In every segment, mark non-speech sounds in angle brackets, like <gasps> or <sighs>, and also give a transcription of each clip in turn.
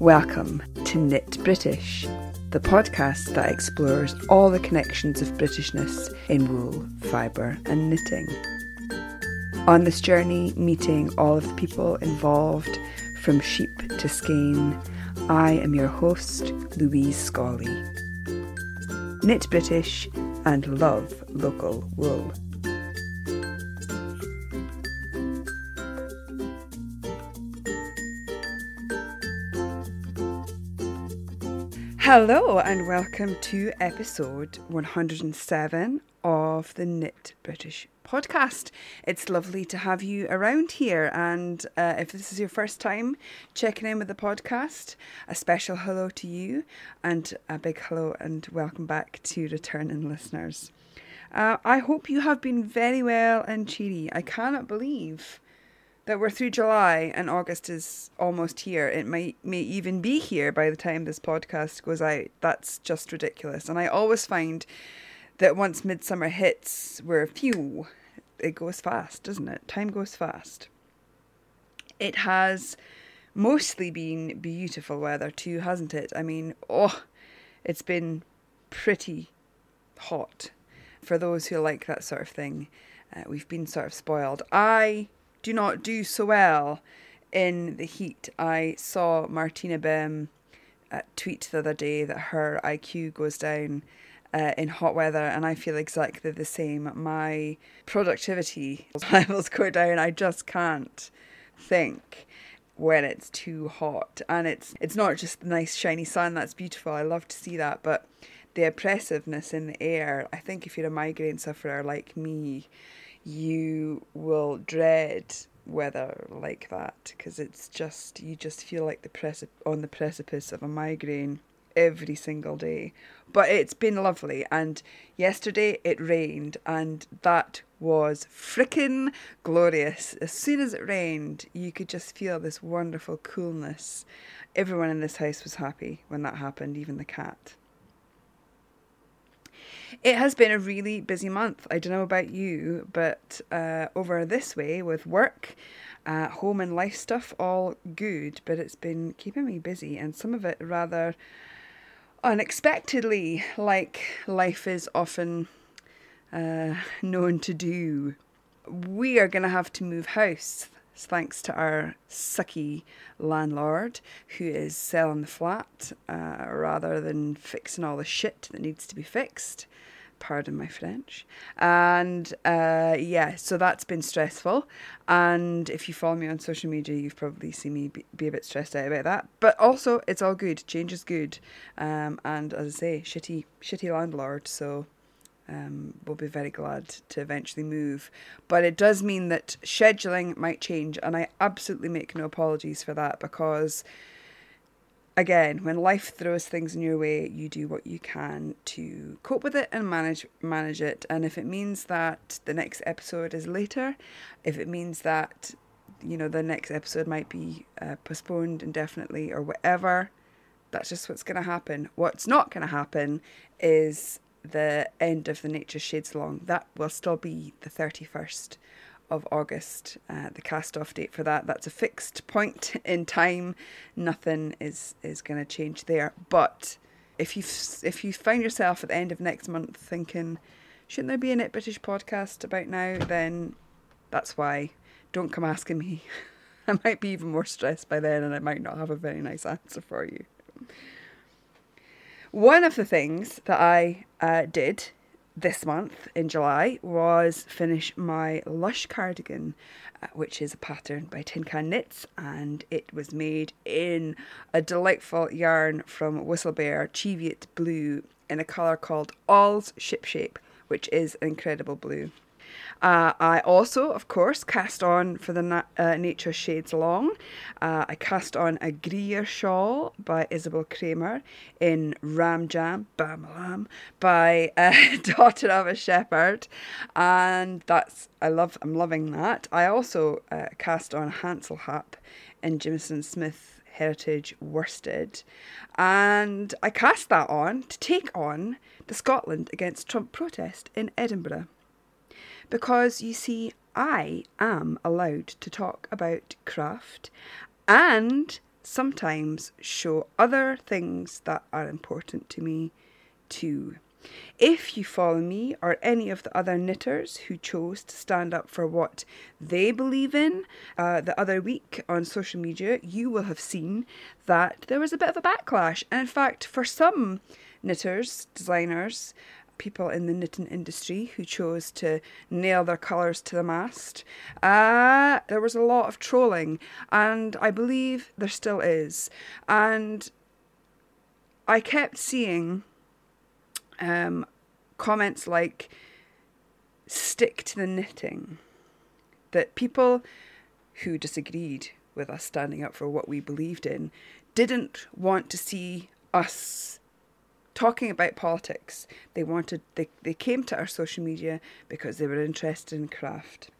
Welcome to Knit British, the podcast that explores all the connections of Britishness in wool, fibre, and knitting. On this journey, meeting all of the people involved from sheep to skein, I am your host, Louise Scollay. Knit British and love local wool. Hello, and welcome to episode 107 of the Knit British podcast. It's lovely to have you around here. And uh, if this is your first time checking in with the podcast, a special hello to you, and a big hello and welcome back to returning listeners. Uh, I hope you have been very well and cheery. I cannot believe that we're through July and August is almost here. It might may even be here by the time this podcast goes out. That's just ridiculous. And I always find that once midsummer hits, we're few. It goes fast, doesn't it? Time goes fast. It has mostly been beautiful weather too, hasn't it? I mean, oh, it's been pretty hot for those who like that sort of thing. Uh, we've been sort of spoiled. I do not do so well in the heat. I saw Martina Behm uh, tweet the other day that her IQ goes down uh, in hot weather, and I feel exactly the same. My productivity <laughs> levels go down. I just can't think when it's too hot, and it's it's not just the nice shiny sun that's beautiful. I love to see that, but the oppressiveness in the air. I think if you're a migraine sufferer like me, you will dread weather like that because it's just you just feel like the precip- on the precipice of a migraine every single day. But it's been lovely and yesterday it rained and that was freaking glorious. As soon as it rained you could just feel this wonderful coolness. Everyone in this house was happy when that happened even the cat it has been a really busy month. I don't know about you, but uh, over this way with work, uh, home and life stuff, all good, but it's been keeping me busy and some of it rather unexpectedly, like life is often uh, known to do. We are going to have to move house thanks to our sucky landlord who is selling the flat uh, rather than fixing all the shit that needs to be fixed pardon my French. And uh, yeah, so that's been stressful. And if you follow me on social media, you've probably seen me be, be a bit stressed out about that. But also, it's all good. Change is good. Um, and as I say, shitty, shitty landlord. So um, we'll be very glad to eventually move. But it does mean that scheduling might change, and I absolutely make no apologies for that because again, when life throws things in your way, you do what you can to cope with it and manage manage it. And if it means that the next episode is later, if it means that you know the next episode might be uh, postponed indefinitely or whatever, that's just what's going to happen. What's not going to happen is the end of the Nature Shades Along. That will still be the 31st of August, uh, the cast off date for that. That's a fixed point <laughs> in time. Nothing is is going to change there. But if you if you find yourself at the end of next month thinking, shouldn't there be a Knit British podcast about now? Then that's why. Don't come asking me. <laughs> I might be even more stressed by then, and I might not have a very nice answer for you. One of the things that I uh, did this month in July was finish my Lush cardigan, uh, which is a pattern by Tin Can Knits, and it was made in a delightful yarn from Whistlebare Cheviot Blue in a colour called All's Ship Shape, which is an incredible blue. Uh, I also, of course, cast on for the na- uh, Nature Shades Along. Uh, I cast on a Greer shawl by Isabell Kraemer in Ram Jam, Bam Lam, by uh, <laughs> Daughter of a Shepherd, and that's I love. I'm loving that. I also uh, cast on Hansel Hap in Jamieson Smith Heritage Worsted, and I cast that on to take on the Scotland against Trump protest in Edinburgh because you see, I am allowed to talk about craft and sometimes show other things that are important to me too. If you follow me or any of the other knitters who chose to stand up for what they believe in uh, the other week on social media, you will have seen that there was a bit of a backlash. And in fact, for some knitters, designers, people in the knitting industry who chose to nail their colours to the mast. Uh, there was a lot of trolling, and I believe there still is. And I kept seeing um, comments like, stick to the knitting. That people who disagreed with us standing up for what we believed in didn't want to see us talking about politics. They wanted they, they came to our social media because they were interested in craft.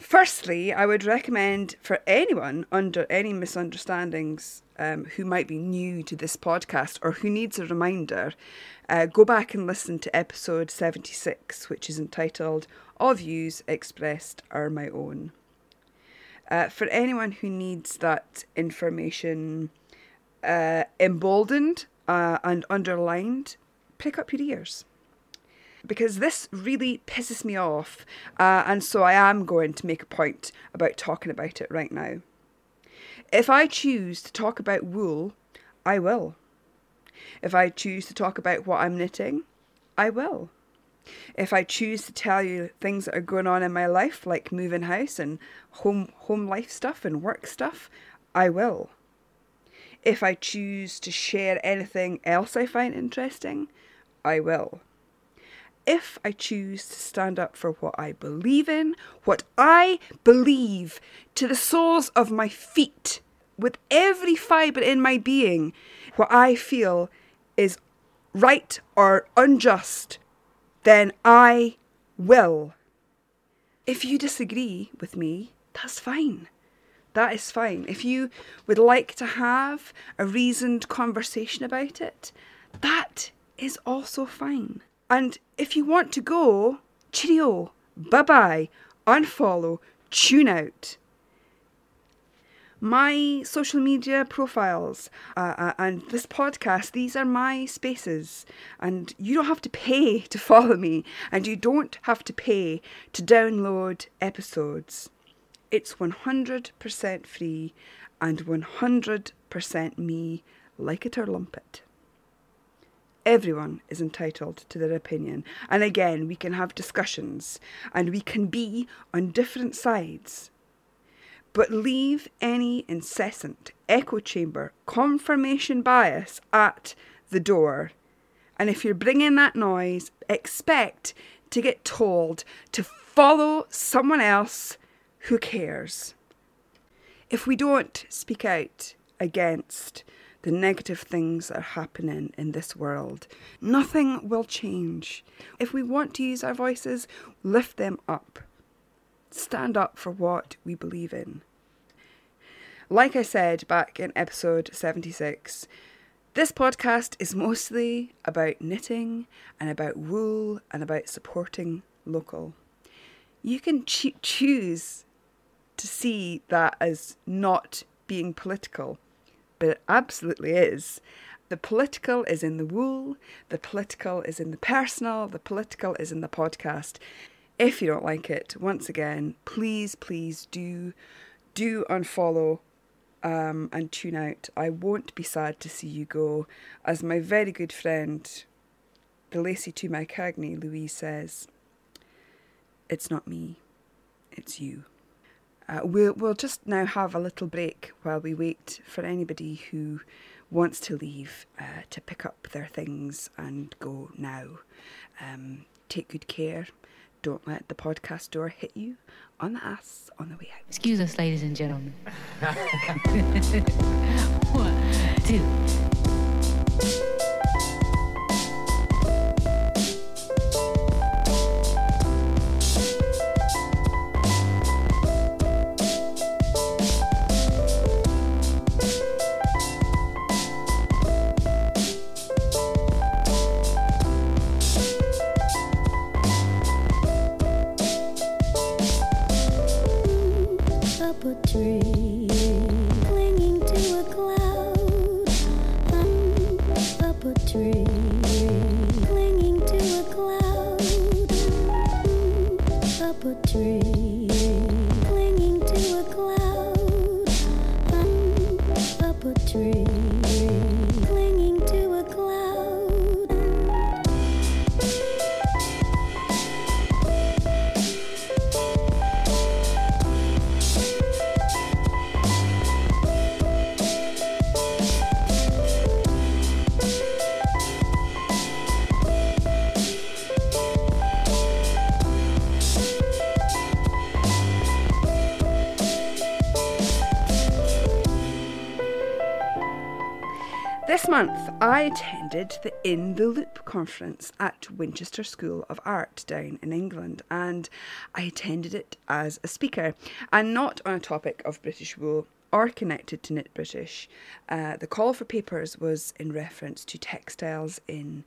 Firstly, I would recommend for anyone under any misunderstandings um, who might be new to this podcast or who needs a reminder, uh, go back and listen to episode 76, which is entitled All Views Expressed Are My Own. Uh, for anyone who needs that information uh, emboldened uh, and underlined, pick up your ears. Because this really pisses me off, uh, and so I am going to make a point about talking about it right now. If I choose to talk about wool, I will. If I choose to talk about what I'm knitting, I will. If I choose to tell you things that are going on in my life, like moving house and home home life stuff and work stuff, I will. If I choose to share anything else I find interesting, I will. If I choose to stand up for what I believe in, what I believe to the soles of my feet, with every fibre in my being, what I feel is right or unjust, then I will. If you disagree with me, that's fine. That is fine. If you would like to have a reasoned conversation about it, that is also fine. And if you want to go, cheerio, bye bye, unfollow, tune out. My social media profiles uh, uh, and this podcast, these are my spaces. And you don't have to pay <laughs> to follow me, and you don't have to pay to download episodes. It's 100% free and 100% me, like it or lump it. Everyone is entitled to their opinion, and again, we can have discussions and we can be on different sides. But leave any incessant echo chamber confirmation bias at the door. And if you're bringing that noise, expect to get told to follow someone else who cares? If we don't speak out against the negative things that are happening in this world, nothing will change. If we want to use our voices, lift them up. Stand up for what we believe in. Like I said back in episode 76, this podcast is mostly about knitting and about wool and about supporting local. You can cho- choose to see that as not being political, but it absolutely is. The political is in the wool, the political is in the personal, the political is in the podcast. If you don't like it, once again, please, please do do unfollow um, and tune out. I won't be sad to see you go. As my very good friend, the Lacey to my Cagney, Louise says, it's not me, it's you. Uh, we'll, we'll just now have a little break while we wait for anybody who wants to leave uh, to pick up their things and go now. Um, take good care. Don't let the podcast door hit you on the ass on the way out. Excuse us, ladies and gentlemen. <laughs> One, two. Tree, I attended the In the Loop conference at Winchester School of Art down in England, and I attended it as a speaker, and not on a topic of British wool or connected to Knit British. Uh, the call for papers was in reference to textiles in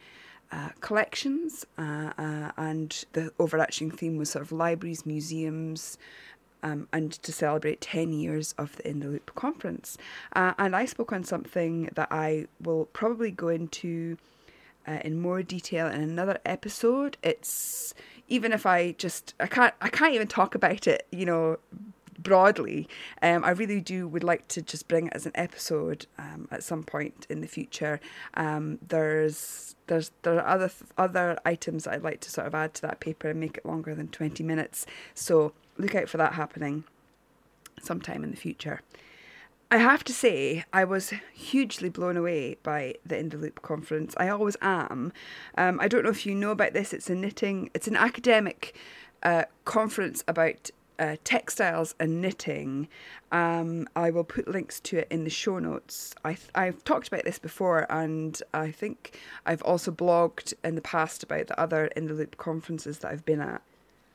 uh, collections, uh, uh, and the overarching theme was sort of libraries, museums, um, and to celebrate 10 years of the In the Loop conference. Uh, and I spoke on something that I will probably go into uh, in more detail in another episode. It's even if I just I can't I can't even talk about it, you know, broadly. Um, I really do would like to just bring it as an episode um, at some point in the future. Um, there's there's there are other other items that I'd like to sort of add to that paper and make it longer than twenty minutes. So look out for that happening sometime in the future. I have to say, I was hugely blown away by the In the Loop conference. I always am. Um, I don't know if you know about this. It's a knitting. It's an academic uh, conference about uh, textiles and knitting. Um, I will put links to it in the show notes. I th- I've talked about this before, and I think I've also blogged in the past about the other In the Loop conferences that I've been at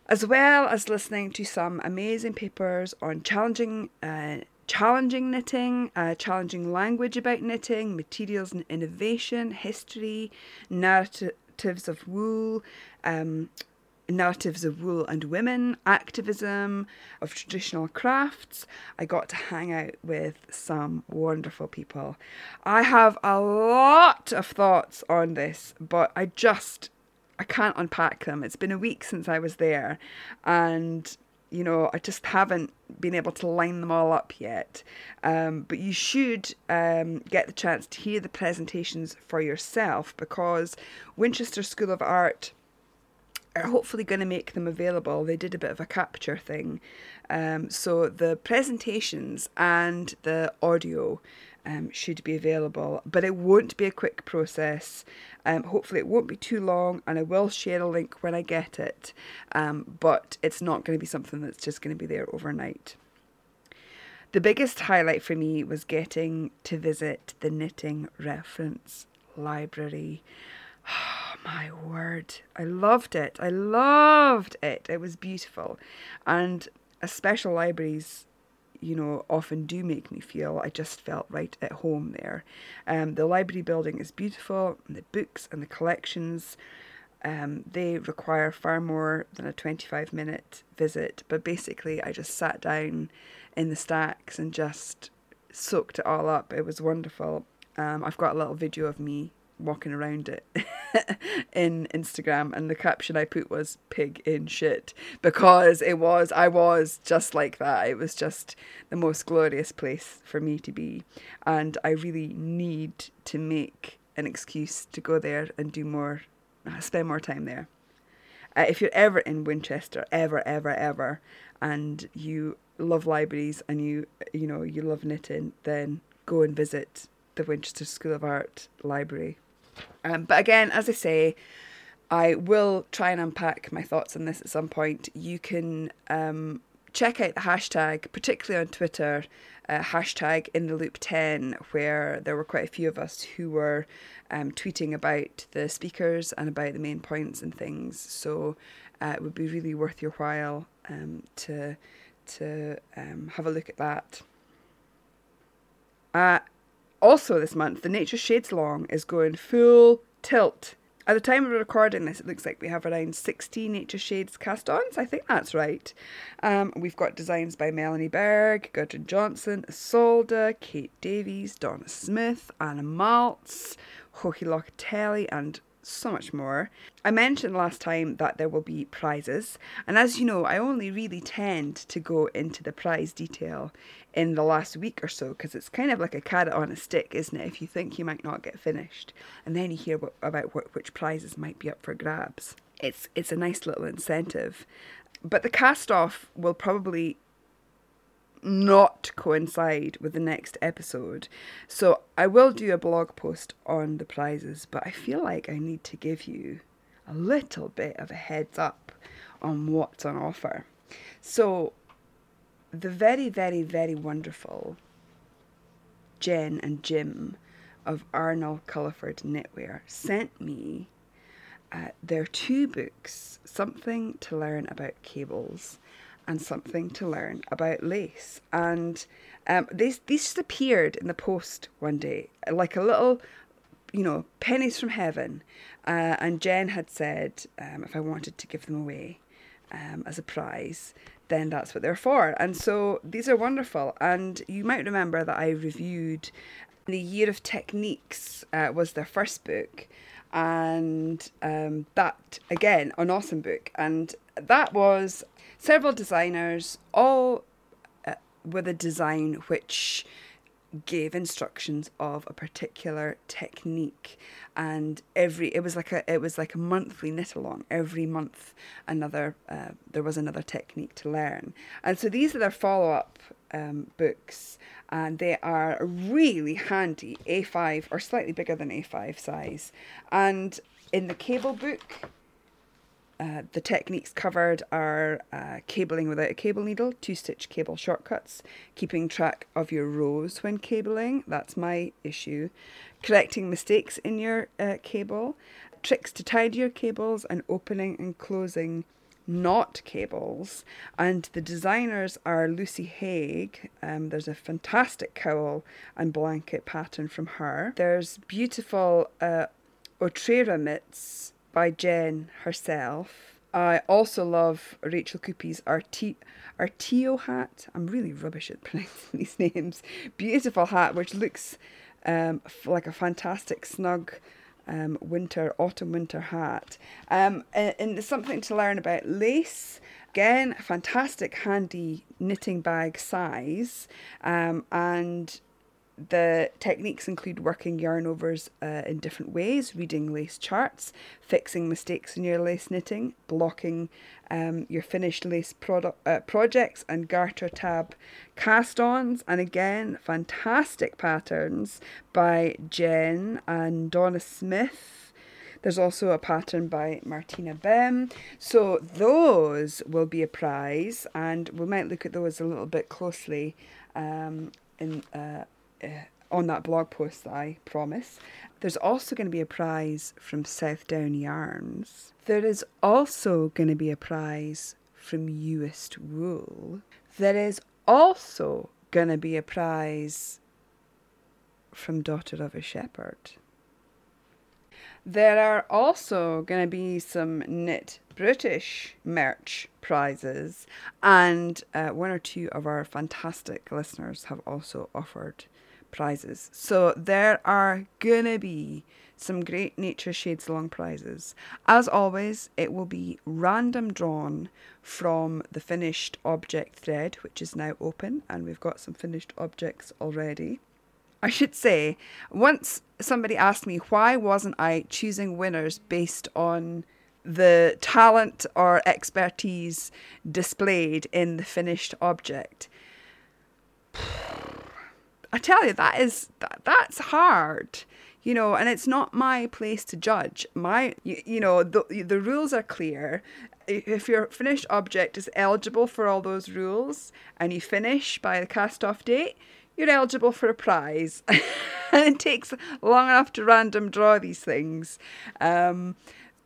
as well as listening to some amazing papers on challenging uh, challenging knitting, uh, challenging language about knitting, materials and innovation, history, narratives of wool, um, narratives of wool and women, activism, of traditional crafts. I got to hang out with some wonderful people. I have a lot of thoughts on this, but I just I can't unpack them. It's been a week since I was there, and you know, I just haven't been able to line them all up yet. Um, but you should um, get the chance to hear the presentations for yourself because Winchester School of Art are hopefully going to make them available. They did a bit of a capture thing. Um, so the presentations and the audio um, should be available, but it won't be a quick process. Um, hopefully, it won't be too long, and I will share a link when I get it. Um, but it's not going to be something that's just going to be there overnight. The biggest highlight for me was getting to visit the Knitting Reference Library. Oh, <sighs> my word. I loved it. I loved it. It was beautiful. And a special libraries you know, often do make me feel I just felt right at home there. Um, the library building is beautiful, and the books and the collections. Um, they require far more than a 25 minute visit, but basically, I just sat down in the stacks and just soaked it all up. It was wonderful. Um, I've got a little video of me walking around it <laughs> in Instagram and the caption I put was pig in shit because it was I was just like that. It was just the most glorious place for me to be. And I really need to make an excuse to go there and do more spend more time there. Uh, if you're ever in Winchester ever ever ever and you love libraries and you you know you love knitting then go and visit the Winchester School of Art library um, but again, as I say, I will try and unpack my thoughts on this at some point. You can um, check out the hashtag, particularly on Twitter, uh, hashtag in the loop 10, where there were quite a few of us who were um, tweeting about the speakers and about the main points and things. So uh, it would be really worth your while um, to to um, have a look at that. Uh, also, this month, the Nature Shades Along is going full tilt. At the time of recording this, it looks like we have around 60 Nature Shades cast ons. I think that's right. Um, we've got designs by Melanie Berg, Gudrun Johnston, Isolde, Kate Davies, Donna Smith, Anna Maltz, Joji Locatelli, and so much more. I mentioned last time that there will be prizes, and as you know, I only really tend to go into the prize detail in the last week or so because it's kind of like a carrot on a stick, isn't it? If you think you might not get finished, and then you hear what, about what, which prizes might be up for grabs, it's it's a nice little incentive. But the cast off will probably not coincide with the next episode. So I will do a blog post on the prizes, but I feel like I need to give you a little bit of a heads up on what's on offer. So the very, very, very wonderful Jen and Jim of Arnall-Culliford Knitwear sent me uh, their two books, Something to Learn About Cables and something to learn about lace. And um, these these just appeared in the post one day, like a little, you know, pennies from heaven. Uh, and Jen had said um, if I wanted to give them away um, as a prize, then that's what they're for. And so these are wonderful. And you might remember that I reviewed the Year of Techniques uh, was their first book. And um, that again, an awesome book, and that was several designers, all uh, with a design which gave instructions of a particular technique and every it was like a it was like a monthly knit along every month another uh, there was another technique to learn. And so these are their follow-up um, books and they are really handy a5 or slightly bigger than a5 size. And in the cable book uh, the techniques covered are uh, cabling without a cable needle, two stitch cable shortcuts, keeping track of your rows when cabling, that's my issue, correcting mistakes in your uh, cable, tricks to tidy your cables, and opening and closing knot cables. And the designers are Lucy Hague. Um, there's a fantastic cowl and blanket pattern from her. There's beautiful uh, Otrera mitts by Jen herself. I also love Rachel Coopey's Arti- Artio hat. I'm really rubbish at <laughs> pronouncing these names. Beautiful hat, which looks um, like a fantastic snug um, winter, autumn winter hat. Um, and, and something to learn about lace. Again, a fantastic handy knitting bag size, um, and the techniques include working yarn overs uh, in different ways, reading lace charts, fixing mistakes in your lace knitting, blocking um, your finished lace product, uh, projects, and garter tab cast ons. And again, fantastic patterns by Jen and Donna Smith. There's also a pattern by Martina Behm. So those will be a prize, and we might look at those a little bit closely um, in uh, uh, on that blog post that I promise. There's also going to be a prize from Southdown Yarns. There is also going to be a prize from Uist Wool. There is also going to be a prize from Daughter of a Shepherd. There are also going to be some Knit British merch prizes, and uh, one or two of our fantastic listeners have also offered prizes. So there are gonna be some great Nature Shades Along prizes. As always, it will be random drawn from the finished object thread, which is now open, and we've got some finished objects already. I should say, once somebody asked me why wasn't I choosing winners based on the talent or expertise displayed in the finished object. I tell you, that is that, that's hard, you know, and it's not my place to judge. My, you, you know, the the rules are clear. If your finished object is eligible for all those rules and you finish by the cast off date, you're eligible for a prize. and <laughs> it takes long enough to random draw these things. Um,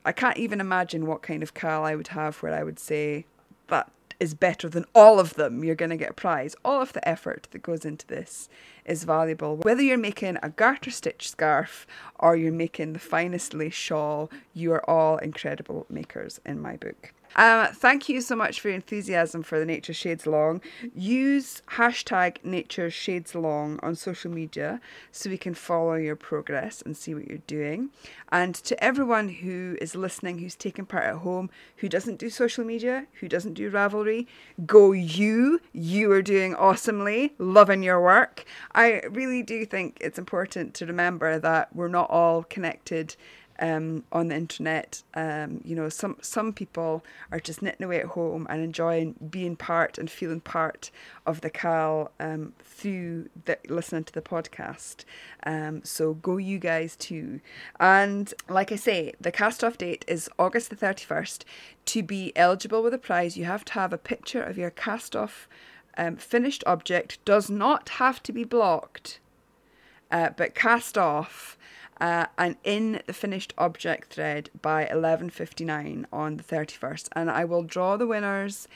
I can't even imagine what kind of KAL I would have where I would say that is better than all of them, you're going to get a prize. All of the effort that goes into this is valuable. Whether you're making a garter stitch scarf or you're making the finest lace shawl, you are all incredible makers in my book. Um, thank you so much for your enthusiasm for the Nature Shades Along. Use hashtag Nature Shades Along on social media so we can follow your progress and see what you're doing. And to everyone who is listening, who's taking part at home, who doesn't do social media, who doesn't do Ravelry, go you. You are doing awesomely, loving your work. I really do think it's important to remember that we're not all connected um, on the internet. Um, you know, some some people are just knitting away at home and enjoying being part and feeling part of the KAL um, through the, listening to the podcast. Um, so go you guys too. And like I say, the cast off date is August the thirty first. To be eligible with a prize, you have to have a picture of your cast off um, finished object. Does not have to be blocked, uh, but cast off uh, and in the finished object thread by 11.59 on the 31st and i will draw the winners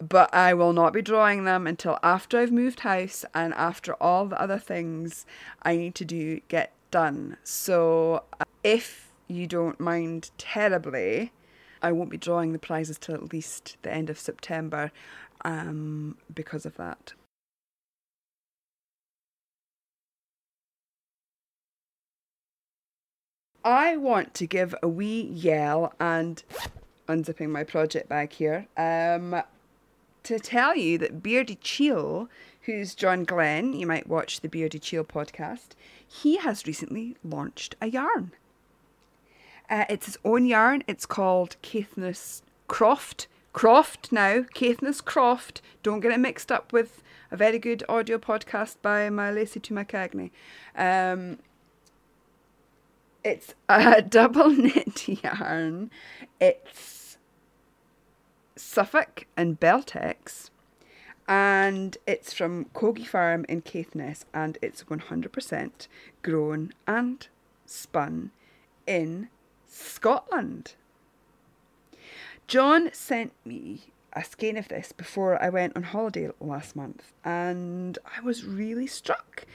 but i will not be drawing them until after i've moved house and after all the other things i need to do get done. So uh, if you don't mind terribly i won't be drawing the prizes till at least the end of september um, because of that I want to give a wee yell and unzipping my project bag here um, to tell you that Beardy Chiel, who's John Glenn, you might watch the Beardy Chiel podcast, he has recently launched a yarn. Uh, it's his own yarn. It's called Caithness Croft. Croft now, Caithness Croft. Don't get it mixed up with a very good audio podcast by my Lacey my Um, it's a <laughs> double knit yarn. It's Suffolk and Beltex. And it's from Cogie Farm in Caithness. And it's 100% grown and spun in Scotland. John sent me a skein of this before I went on holiday last month. And I was really struck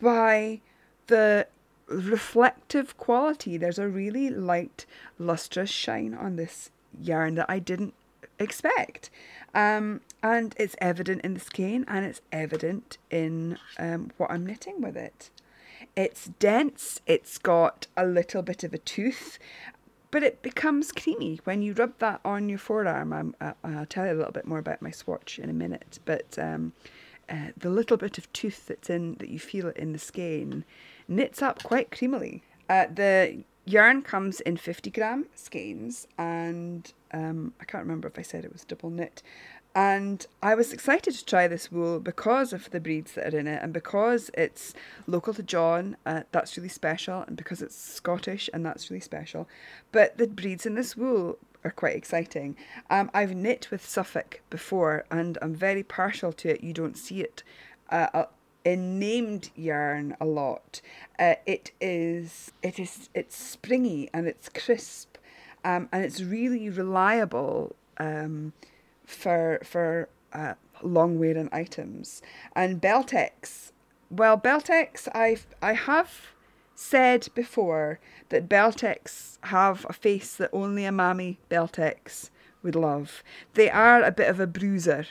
by the reflective quality. There's a really light, lustrous shine on this yarn that I didn't expect. Um, and it's evident in the skein and it's evident in um, what I'm knitting with it. It's dense, it's got a little bit of a tooth, but it becomes creamy when you rub that on your forearm. I'm, uh, I'll tell you a little bit more about my swatch in a minute, but um, uh, the little bit of tooth that's in that you feel it in the skein knits up quite creamily. Uh, the yarn comes in 50 gram skeins, and um, I can't remember if I said it was double knit. And I was excited to try this wool because of the breeds that are in it, and because it's local to John, uh, that's really special, and because it's Scottish, and that's really special. But the breeds in this wool are quite exciting. Um, I've knit with Suffolk before, and I'm very partial to it. You don't see it uh, in named yarn a lot. Uh, it is it is it's springy and it's crisp, um, and it's really reliable um, for for uh, long wearing items. And Beltex, well, Beltex, I've I have said before that Beltex have a face that only a mammy Beltex would love. They are a bit of a bruiser.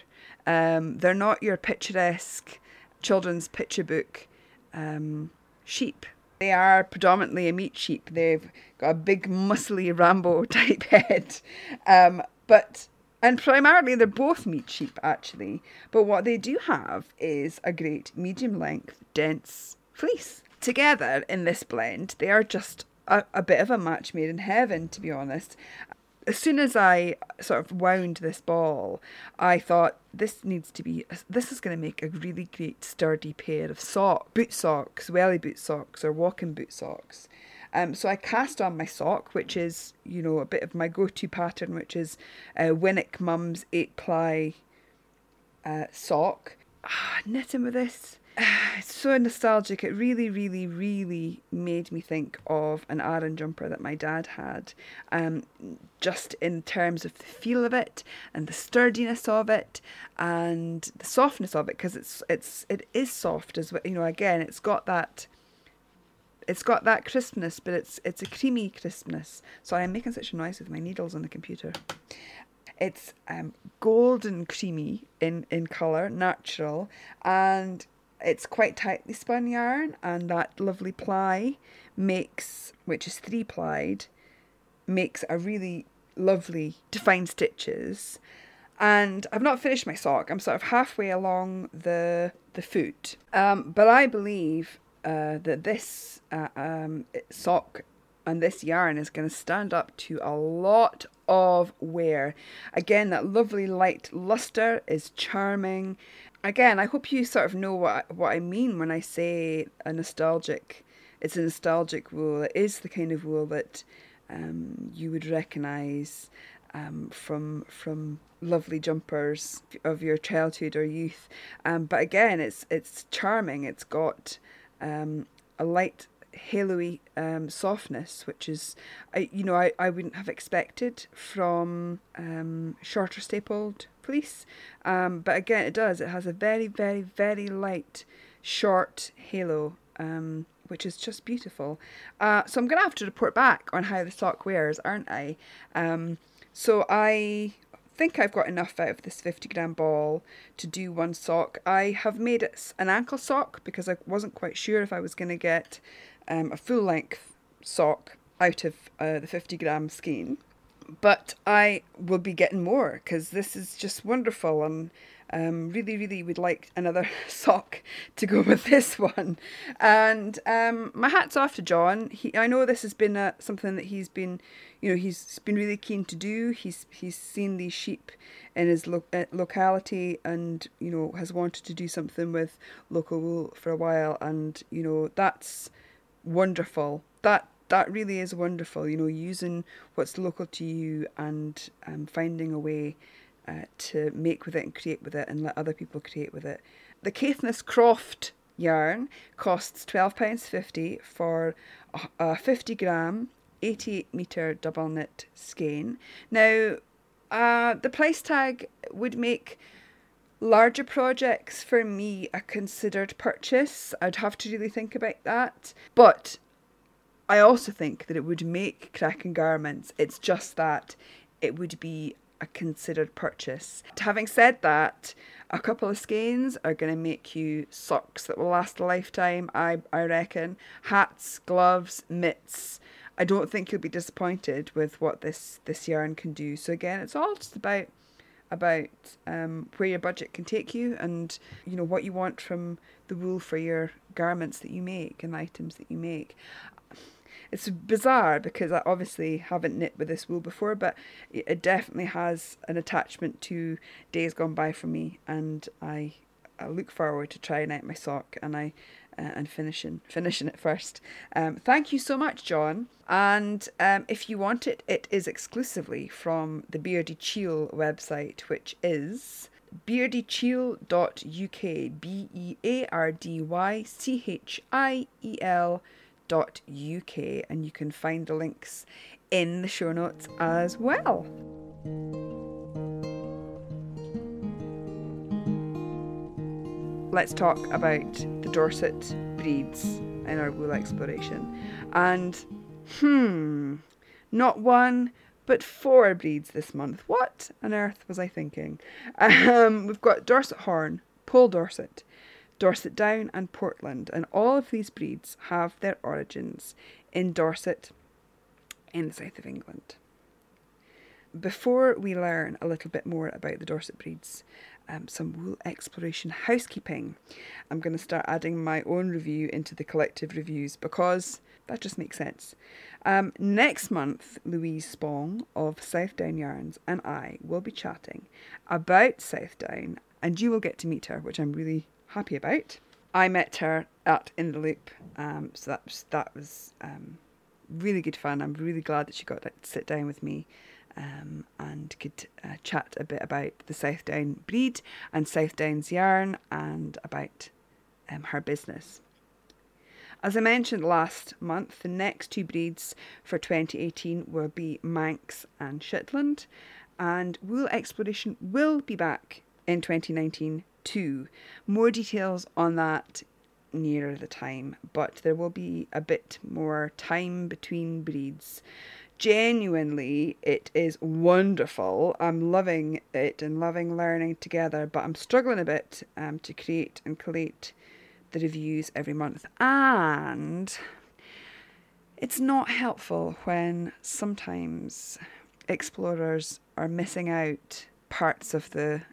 Um, they're not your picturesque children's picture book um, sheep. They are predominantly a meat sheep. They've got a big, muscly Rambo <laughs> type head. Um, but and primarily they're both meat sheep actually. But what they do have is a great medium length, dense fleece. Together in this blend, they are just a, a bit of a match made in heaven, to be honest as soon as I sort of wound this ball, I thought this needs to be this is going to make a really great sturdy pair of sock boot socks, welly boot socks, or walking boot socks. Um, so I cast on my sock, which is you know a bit of my go-to pattern, which is uh, Winwick Mum's eight ply uh, sock. Ah, knitting with this <sighs> it's so nostalgic. It really, really, really made me think of an Aran jumper that my dad had. Um, just in terms of the feel of it and the sturdiness of it and the softness of it, because it's it's it is soft as well. You know, again, it's got that it's got that crispness, but it's it's a creamy crispness. Sorry, I'm making such a noise with my needles on the computer. It's um, golden creamy in in color, natural, and it's quite tightly spun yarn, and that lovely ply makes, which is three plied, makes a really lovely defined stitches. And I've not finished my sock. I'm sort of halfway along the the foot, um, but I believe uh, that this uh, um, sock and this yarn is going to stand up to a lot of wear. Again, that lovely light luster is charming. Again, I hope you sort of know what what I mean when I say a nostalgic. It's a nostalgic wool. It is the kind of wool that um, you would recognise um, from from lovely jumpers of your childhood or youth. Um, but again, it's it's charming. It's got um, a light haloey um, softness, which is, I you know, I, I wouldn't have expected from um, shorter stapled fleece. Um, but again, it does. It has a very, very, very light, short halo. Um, which is just beautiful. Uh, so I'm going to have to report back on how the sock wears, aren't I? Um, so I think I've got enough out of this 50 gram ball to do one sock. I have made it an ankle sock because I wasn't quite sure if I was going to get um, a full length sock out of uh, the 50 gram skein. But I will be getting more because this is just wonderful and um, really, really would like another <laughs> sock to go with this one. And um, my hat's off to John. He, I know this has been a, something that he's been, you know, he's been really keen to do. He's he's seen these sheep in his lo- uh, locality, and you know has wanted to do something with local wool for a while. And you know that's wonderful. That that really is wonderful. You know, using what's local to you and um, finding a way uh, to make with it and create with it and let other people create with it. The Caithness Croft yarn costs £12.50 for a, 50 gram, 88 metre double knit skein. Now, uh, the price tag would make larger projects for me a considered purchase. I'd have to really think about that. But I also think that it would make cracking garments. It's just that it would be a considered purchase. Having said that, a couple of skeins are going to make you socks that will last a lifetime, I, I reckon. Hats, gloves, mitts. I don't think you'll be disappointed with what this, this yarn can do. So again, it's all just about about um, where your budget can take you and you know what you want from the wool for your garments that you make and items that you make. It's bizarre because I obviously haven't knit with this wool before, but it definitely has an attachment to days gone by for me, and I, I look forward to trying out my sock and I uh, and finishing finishing it first. Um, thank you so much, John. And um, if you want it, it is exclusively from the Beardy Chiel website, which is beardychiel.uk. B E A R D Y C H I E L uk and you can find the links in the show notes as well. Let's talk about the Dorset breeds in our wool exploration. And hmm, not one but four breeds this month. What on earth was I thinking? Um, we've got Dorset Horn, Poll Dorset, Dorset Down, and Portland, and all of these breeds have their origins in Dorset in the south of England. Before we learn a little bit more about the Dorset breeds, um, some wool exploration housekeeping, I'm going to start adding my own review into the collective reviews because that just makes sense. Um, next month, Louise Spong of Southdown Yarns and I will be chatting about Southdown, and you will get to meet her, which I'm really happy about. I met her at In the Loop, um, so that was, that was um, really good fun. I'm really glad that she got to sit down with me um, and could uh, chat a bit about the Southdown breed and Southdown's yarn and about um, her business. As I mentioned last month, the next two breeds for 2018 will be Manx and Shetland, and Wool Exploration will be back in 2019 too. More details on that nearer the time, but there will be a bit more time between breeds. Genuinely, it is wonderful. I'm loving it and loving learning together, but I'm struggling a bit um, to create and collate the reviews every month. And it's not helpful when sometimes explorers are missing out parts of the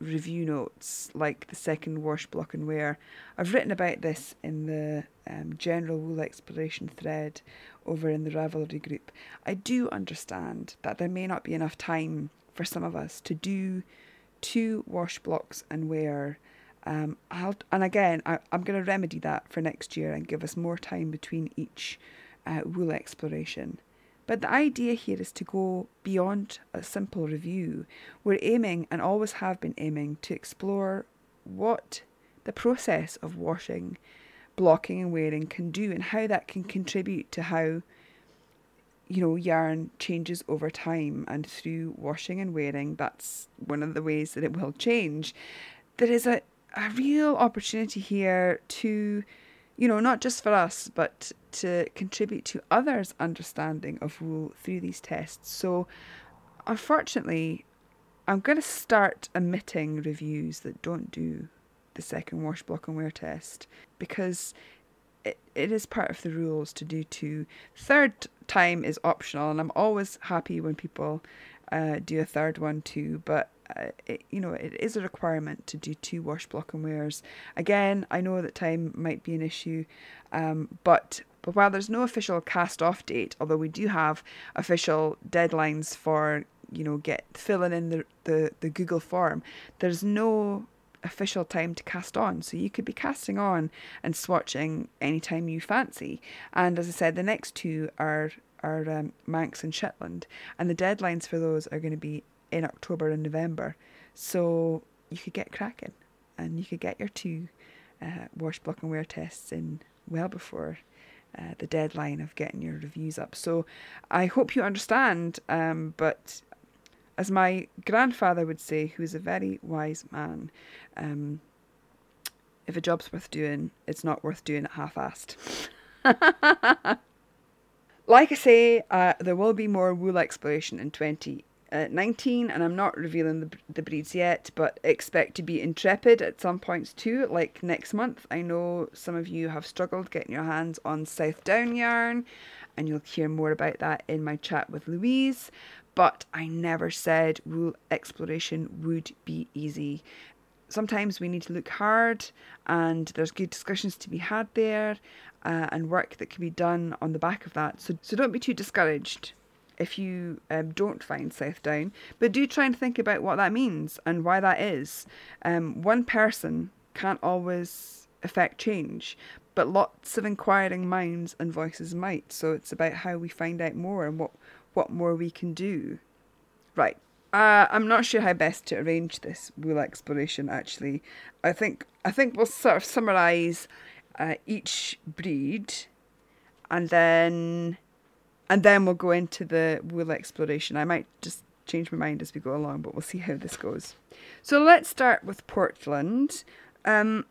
review notes, like the second wash block and wear. I've written about this in the um, general wool exploration thread over in the Ravelry group. I do understand that there may not be enough time for some of us to do two wash blocks and wear. Um, I'll, and again, I, I'm going to remedy that for next year and give us more time between each uh, wool exploration. But the idea here is to go beyond a simple review. We're aiming and always have been aiming to explore what the process of washing, blocking, and wearing can do and how that can contribute to how you know yarn changes over time. And through washing and wearing that's one of the ways that it will change. There is a, a real opportunity here to you know, not just for us, but to contribute to others' understanding of wool through these tests. So, unfortunately, I'm going to start omitting reviews that don't do the second wash block and wear test because it, it is part of the rules to do two. Third time is optional, and I'm always happy when people uh, do a third one too, but uh, it, you know, it is a requirement to do two wash block and wears. Again, I know that time might be an issue, um, but but while there's no official cast off date, although we do have official deadlines for you know get filling in the the, the Google form, there's no official time to cast on. So you could be casting on and swatching anytime you fancy. And as I said, the next two are are um, Manx and Shetland, and the deadlines for those are going to be in October and November. So you could get cracking and you could get your two uh, wash, block, and wear tests in well before uh, the deadline of getting your reviews up. So I hope you understand, um, but as my grandfather would say, who's a very wise man, um, if a job's worth doing, it's not worth doing it half assed. <laughs> like I say, uh, there will be more wool exploration in 20 uh, 19, and I'm not revealing the, the breeds yet, but expect to be intrepid at some points too, like next month. I know some of you have struggled getting your hands on South Down yarn, and you'll hear more about that in my chat with Louise. But I never said exploration would be easy. Sometimes we need to look hard, and there's good discussions to be had there, uh, and work that can be done on the back of that. So, so don't be too discouraged if you um, don't find South Down, but do try and think about what that means and why that is. Um, one person can't always affect change, but lots of inquiring minds and voices might. So it's about how we find out more and what, what more we can do. Right. Uh, I'm not sure how best to arrange this wool exploration. Actually, I think I think we'll sort of summarise uh, each breed, and then and then we'll go into the wool exploration. I might just change my mind as we go along, but we'll see how this goes. So let's start with Portland. Um,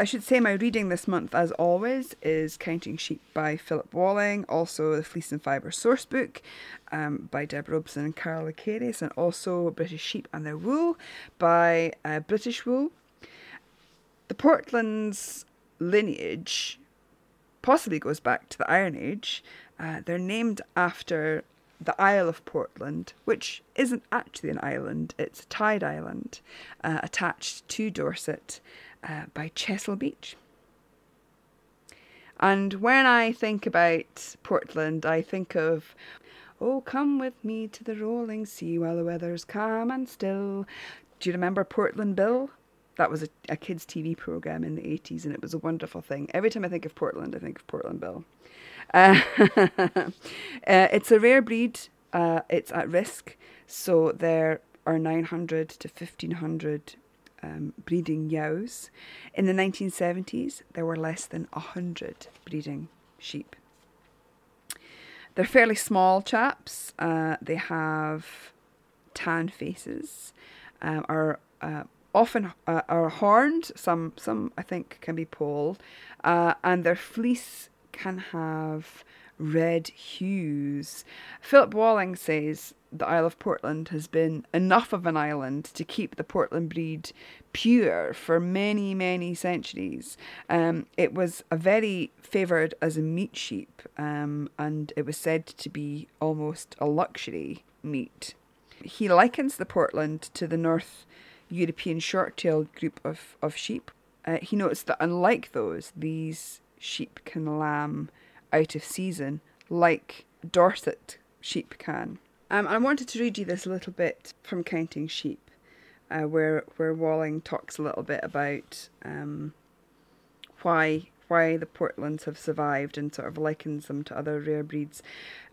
I should say my reading this month, as always, is Counting Sheep by Philip Walling, also the Fleece and Fibre Sourcebook um, by Deb Robson and Carol Ekarius, and also British Sheep and Their Wool by uh, British Wool. The Portland's lineage possibly goes back to the Iron Age, uh, they're named after the Isle of Portland, which isn't actually an island, it's a tide island uh, attached to Dorset uh, by Chesil Beach. And when I think about Portland, I think of, oh, come with me to the rolling sea while the weather's calm and still. Do you remember Portland Bill? That was a, a kids' TV program in the 80s, and it was a wonderful thing. Every time I think of Portland, I think of Portland Bill. <laughs> Uh, uh, it's a rare breed. Uh, it's at risk, so there are 900 to 1500 um, breeding yows. In the 1970s, there were less than 100 breeding sheep. They're fairly small chaps. Uh, they have tan faces, um, are uh, often uh, are horned. Some some I think can be polled, uh, and their fleece can have red hues. Philip Walling says the Isle of Portland has been enough of an island to keep the Portland breed pure for many, many centuries. Um, it was a very favoured as a meat sheep, um, and it was said to be almost a luxury meat. He likens the Portland to the North European short tailed group of, of sheep. Uh, he notes that unlike those, these sheep can lamb out of season like Dorset sheep can. Um, I wanted to read you this a little bit from Counting Sheep, uh, where where Walling talks a little bit about um, why why the Portlands have survived and sort of likens them to other rare breeds.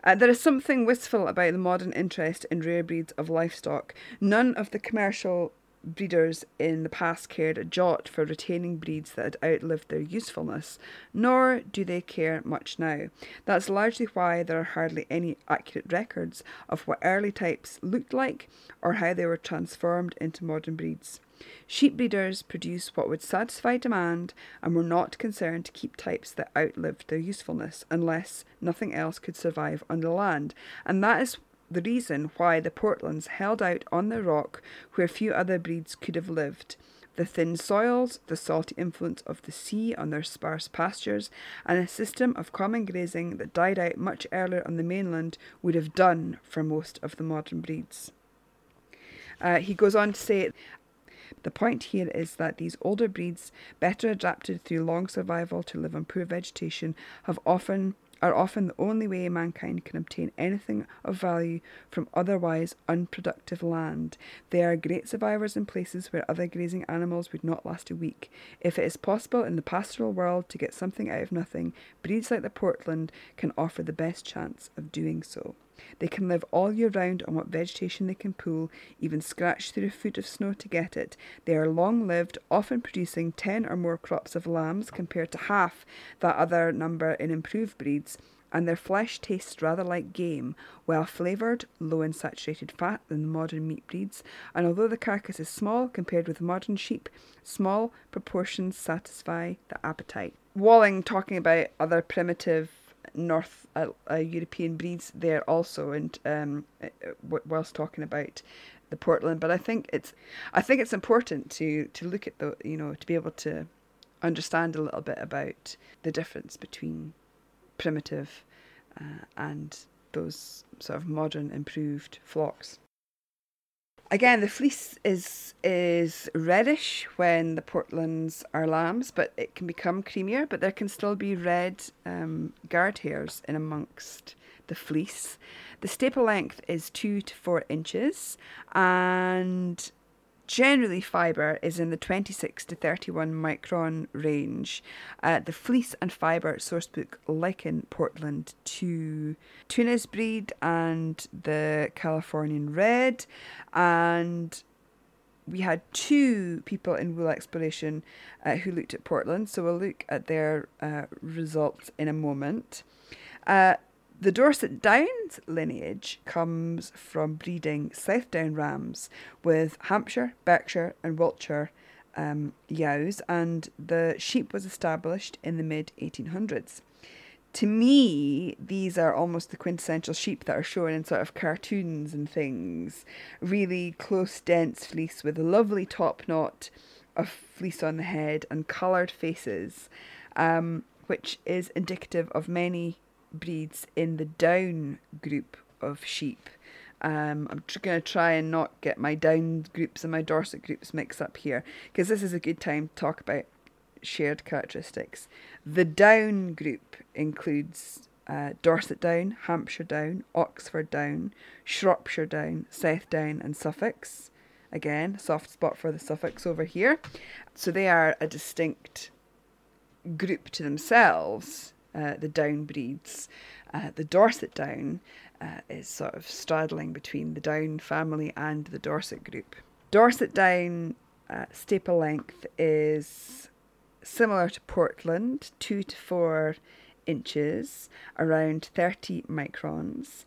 Uh, there is something wistful about the modern interest in rare breeds of livestock. None of the commercial breeders in the past cared a jot for retaining breeds that had outlived their usefulness, nor do they care much now. That's largely why there are hardly any accurate records of what early types looked like or how they were transformed into modern breeds. Sheep breeders produced what would satisfy demand and were not concerned to keep types that outlived their usefulness unless nothing else could survive on the land, and that is the reason why the Portlands held out on the rock where few other breeds could have lived. The thin soils, the salty influence of the sea on their sparse pastures, and a system of common grazing that died out much earlier on the mainland would have done for most of the modern breeds. Uh, he goes on to say the point here is that these older breeds, better adapted through long survival to live on poor vegetation, have often are often the only way mankind can obtain anything of value from otherwise unproductive land. They are great survivors in places where other grazing animals would not last a week. If it is possible in the pastoral world to get something out of nothing, breeds like the Portland can offer the best chance of doing so. They can live all year round on what vegetation they can pull, even scratch through a foot of snow to get it. They are long lived, often producing 10 or more crops of lambs compared to half that other number in improved breeds, and their flesh tastes rather like game, well flavoured, low in saturated fat than the modern meat breeds, and although the carcass is small compared with modern sheep, small proportions satisfy the appetite. Walling talking about other primitive North uh, uh, European breeds there also, and um, uh, whilst talking about the Portland, but I think it's I think it's important to to look at the you know to be able to understand a little bit about the difference between primitive uh, and those sort of modern improved flocks. Again, the fleece is is reddish when the Portlands are lambs, but it can become creamier. But there can still be red um, guard hairs in amongst the fleece. The staple length is two to four inches, and Generally, fibre is in the 26 to 31 micron range. Uh, the fleece and fibre sourcebook liken Portland to Tunis breed and the Californian red. And we had two people in wool exploration uh, who looked at Portland, so we'll look at their uh, results in a moment. Uh, the Dorset Downs lineage comes from breeding South Down rams with Hampshire, Berkshire, and Wiltshire um, yows, and the sheep was established in the mid 1800s. To me, these are almost the quintessential sheep that are shown in sort of cartoons and things. Really close, dense fleece with a lovely top knot of fleece on the head and coloured faces, um, which is indicative of many breeds in the down group of sheep. Um, I'm tr- going to try and not get my down groups and my Dorset groups mixed up here because this is a good time to talk about shared characteristics. The down group includes uh, Dorset Down, Hampshire Down, Oxford Down, Shropshire Down, South Down, and Suffolks. Again, soft spot for the Suffolks over here. So they are a distinct group to themselves uh, the Down breeds. Uh, the Dorset Down uh, is sort of straddling between the Down family and the Dorset group. Dorset Down uh, staple length is similar to Portland, two to four inches, around 30 microns,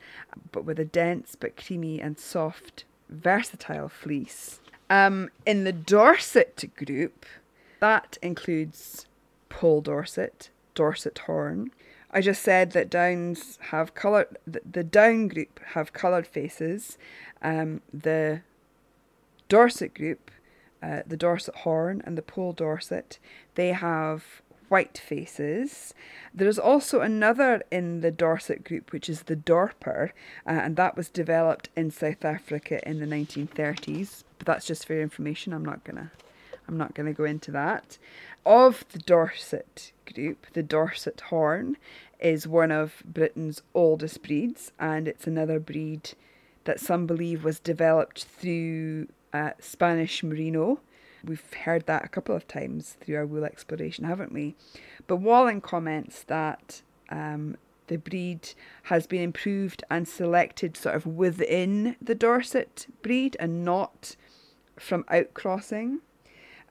but with a dense but creamy and soft, versatile fleece. Um, in the Dorset group, that includes Poll Dorset, Dorset Horn. I just said that Downs have coloured, the, the Down group have coloured faces. Um, the Dorset group, uh, the Dorset Horn and the Poll Dorset, they have white faces. There's also another in the Dorset group, which is the Dorper, uh, and that was developed in South Africa in the 1930s. But that's just for your information. I'm not gonna, I'm not gonna go into that. Of the Dorset group, the Dorset Horn is one of Britain's oldest breeds, and it's another breed that some believe was developed through uh, Spanish Merino We've heard that a couple of times through our wool exploration, haven't we? But Walling comments that um, the breed has been improved and selected sort of within the Dorset breed and not from outcrossing.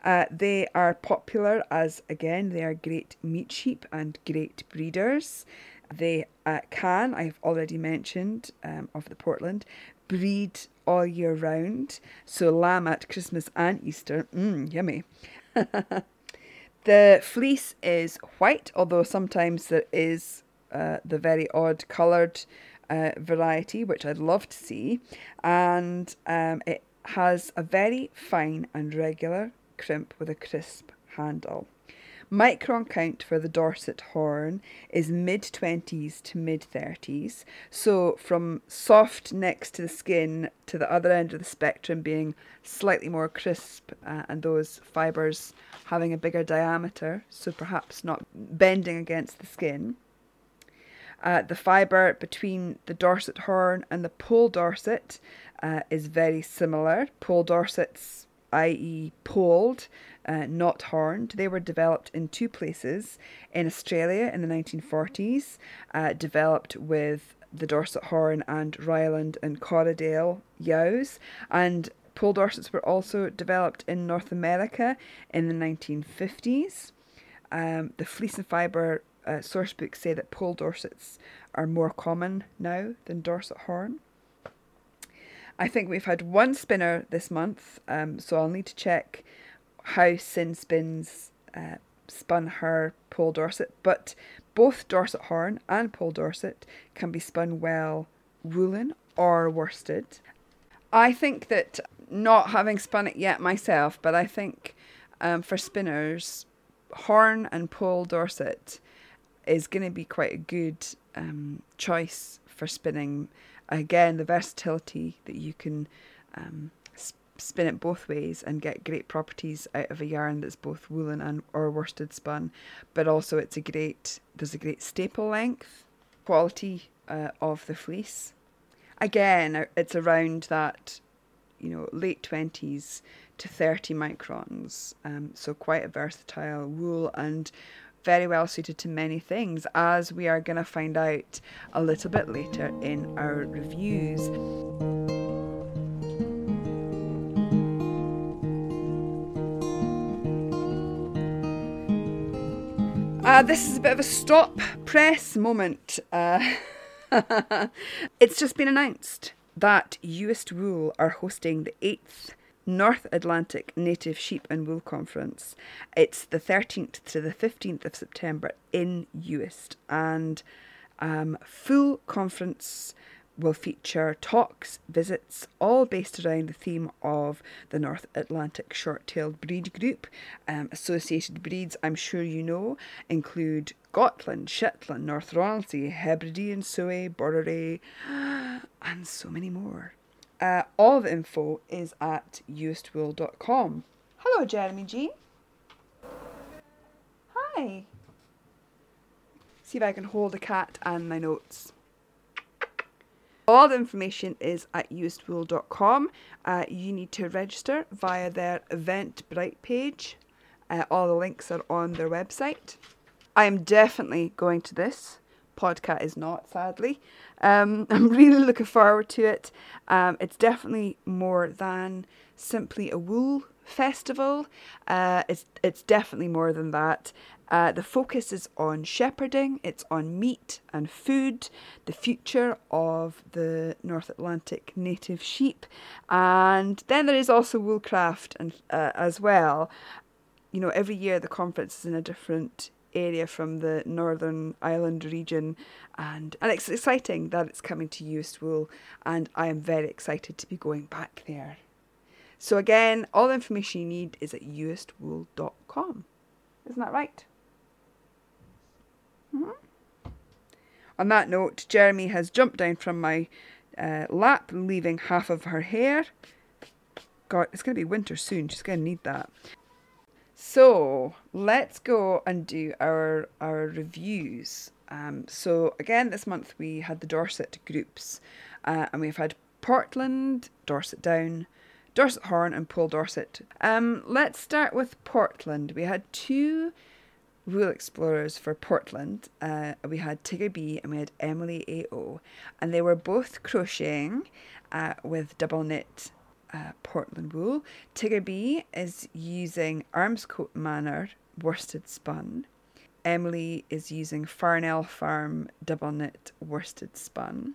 Uh, they are popular as, again, they are great meat sheep and great breeders. They uh, can, I've already mentioned um, of the Portland, breed all year round. So lamb at Christmas and Easter, mmm, yummy. <laughs> the fleece is white, although sometimes there is uh, the very odd coloured uh, variety, which I'd love to see. And um, it has a very fine and regular crimp with a crisp handle. Micron count for the Dorset horn is mid 20s to mid 30s. So from soft next to the skin to the other end of the spectrum being slightly more crisp uh, and those fibres having a bigger diameter, so perhaps not bending against the skin. Uh, the fibre between the Dorset horn and the Poll Dorset uh, is very similar. Poll Dorsets, i.e., polled, uh, not horned. They were developed in two places in Australia in the 1940s, uh, developed with the Dorset Horn and Ryeland and Corriedale yows, and Poll Dorsets were also developed in North America in the 1950s. Um, the fleece and fibre uh, source books say that Poll Dorsets are more common now than Dorset Horn. I think we've had one spinner this month, um, so I'll need to check how Sin Spins uh, spun her Poll Dorset, but both Dorset Horn and Poll Dorset can be spun well woolen or worsted. I think that not having spun it yet myself, but I think um, for spinners, Horn and Poll Dorset is going to be quite a good um, choice for spinning. Again, the versatility that you can um, spin it both ways and get great properties out of a yarn that's both woolen and or worsted spun but also it's a great there's a great staple length quality uh, of the fleece. Again uh, it's around that you know late 20s to 30 microns um, so quite a versatile wool and very well suited to many things as we are going to find out a little bit later in our reviews Uh, this is a bit of a stop press moment. Uh, <laughs> it's just been announced that Uist Wool are hosting the 8th North Atlantic Native Sheep and Wool Conference. It's the 13th to the 15th of September in Uist, and um, full conference will feature talks, visits, all based around the theme of the North Atlantic short tailed breed group. Um, associated breeds, I'm sure you know, include Gotland, Shetland, North Ronaldsay, Hebridean, Soay, Boreray, <gasps> and so many more. Uh, all the info is at uistwool.com. Hello, Jeremy G. Hi. See if I can hold a cat and my notes. All the information is at uistwool.com. Uh, you need to register via their Eventbrite page. Uh, all the links are on their website. I am definitely going to this. Podcast is not, sadly. Um, <laughs> I'm really looking forward to it. Um, it's definitely more than simply a wool festival. Uh, it's it's definitely more than that. Uh, the focus is on shepherding, it's on meat and food, the future of the North Atlantic native sheep, and then there is also woolcraft and uh, as well. You know, every year the conference is in a different area from the Northern Ireland region, and and it's exciting that it's coming to Uist Wool, and I am very excited to be going back there. So again, all the information you need is at uistwool.com. Isn't that right? Mhm. On that note, Jeremy has jumped down from my uh, lap, leaving half of her hair. God, it's going to be winter soon. She's going to need that. So let's go and do our our reviews. Um, so again, this month we had the Dorset groups, uh, and we've had Portland, Dorset Down, Dorset Horn, and Poll Dorset. Um, let's start with Portland. We had two Wool Explorers for Portland. Uh, we had Tigger B and we had Emily A.O. And they were both crocheting uh, with double knit uh, Portland wool. Tigger B is using Armscote Manor worsted spun. Emily is using Farnell Farm double knit worsted spun.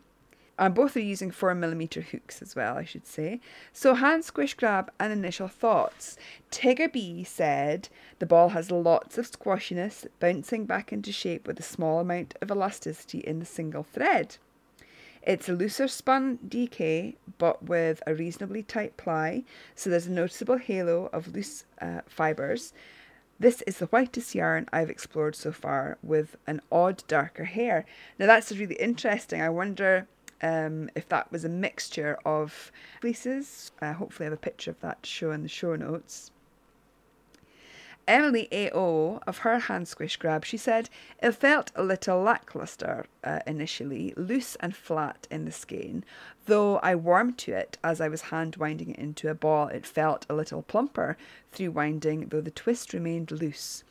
And both are using 4mm hooks as well, I should say. So, hand squish grab and initial thoughts. Tigger B said the ball has lots of squashiness, bouncing back into shape with a small amount of elasticity in the single thread. It's a looser spun DK, but with a reasonably tight ply, so there's a noticeable halo of loose uh, fibres. This is the whitest yarn I've explored so far, with an odd darker hair. Now that's really interesting. I wonder um, if that was a mixture of fleeces. Uh, hopefully, I have a picture of that to show in the show notes. Emily A.O. of her hand squish grab, she said, it felt a little lackluster uh, initially, loose and flat in the skein. Though I warmed to it as I was hand winding it into a ball, it felt a little plumper through winding, though the twist remained loose.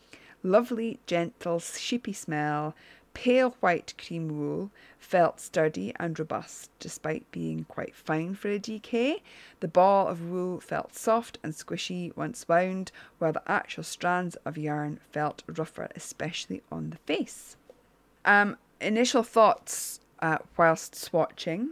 Lovely, gentle, sheepy smell, pale white cream wool, felt sturdy and robust despite being quite fine for a DK. The ball of wool felt soft and squishy once wound, while the actual strands of yarn felt rougher, especially on the face. Um, initial thoughts uh, whilst swatching.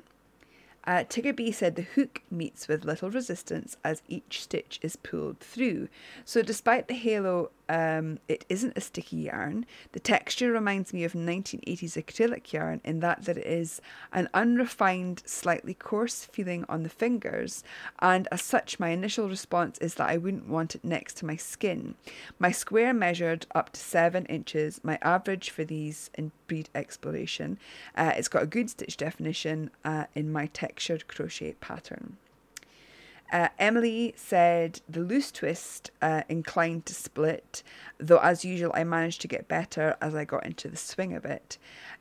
Uh, Tigger B said the hook meets with little resistance as each stitch is pulled through. So, despite the halo, um, it isn't a sticky yarn. The texture reminds me of 1980s acrylic yarn in that it is an unrefined, slightly coarse feeling on the fingers, and as such, my initial response is that I wouldn't want it next to my skin. My square measured up to seven inches. My average for these in breed exploration. Uh, it's got a good stitch definition uh, in my textured crochet pattern. Uh, Emily said the loose twist uh, inclined to split, though as usual I managed to get better as I got into the swing of it.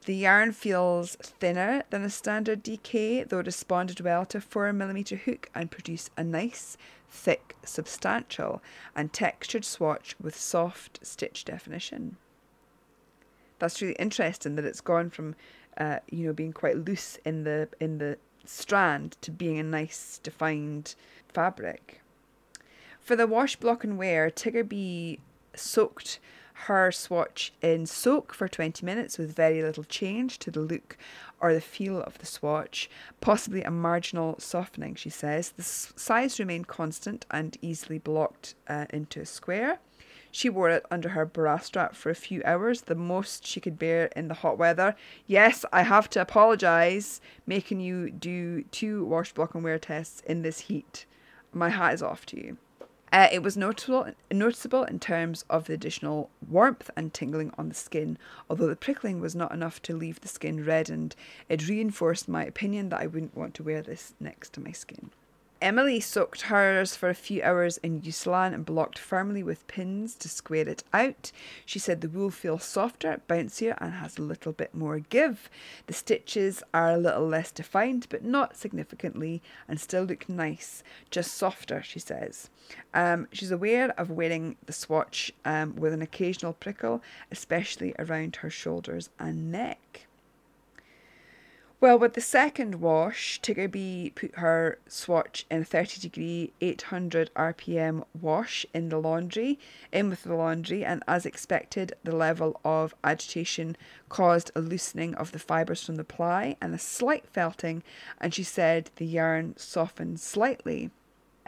The yarn feels thinner than a standard DK, though it responded well to a 4mm hook and produced a nice, thick, substantial, and textured swatch with soft stitch definition. That's really interesting that it's gone from, uh, you know, being quite loose in the in the strand to being a nice defined fabric. For the wash block and wear, Tigger B soaked her swatch in soak for 20 minutes with very little change to the look or the feel of the swatch, possibly a marginal softening, she says. The size remained constant and easily blocked uh, into a square. She wore it under her bra strap for a few hours, the most she could bear in the hot weather. Yes, I have to apologise making you do two wash block and wear tests in this heat. My hat is off to you. Uh, it was notable, noticeable in terms of the additional warmth and tingling on the skin. Although the prickling was not enough to leave the skin reddened, it reinforced my opinion that I wouldn't want to wear this next to my skin. Emily soaked hers for a few hours in Eucalan and blocked firmly with pins to square it out. She said the wool feels softer, bouncier, and has a little bit more give. The stitches are a little less defined, but not significantly, and still look nice, just softer, she says. Um, she's aware of wearing the swatch um, with an occasional prickle, especially around her shoulders and neck. Well, with the second wash, Tigger B put her swatch in a 30 degree 800 RPM wash in the laundry, in with the laundry, and as expected, the level of agitation caused a loosening of the fibres from the ply and a slight felting, and she said the yarn softened slightly.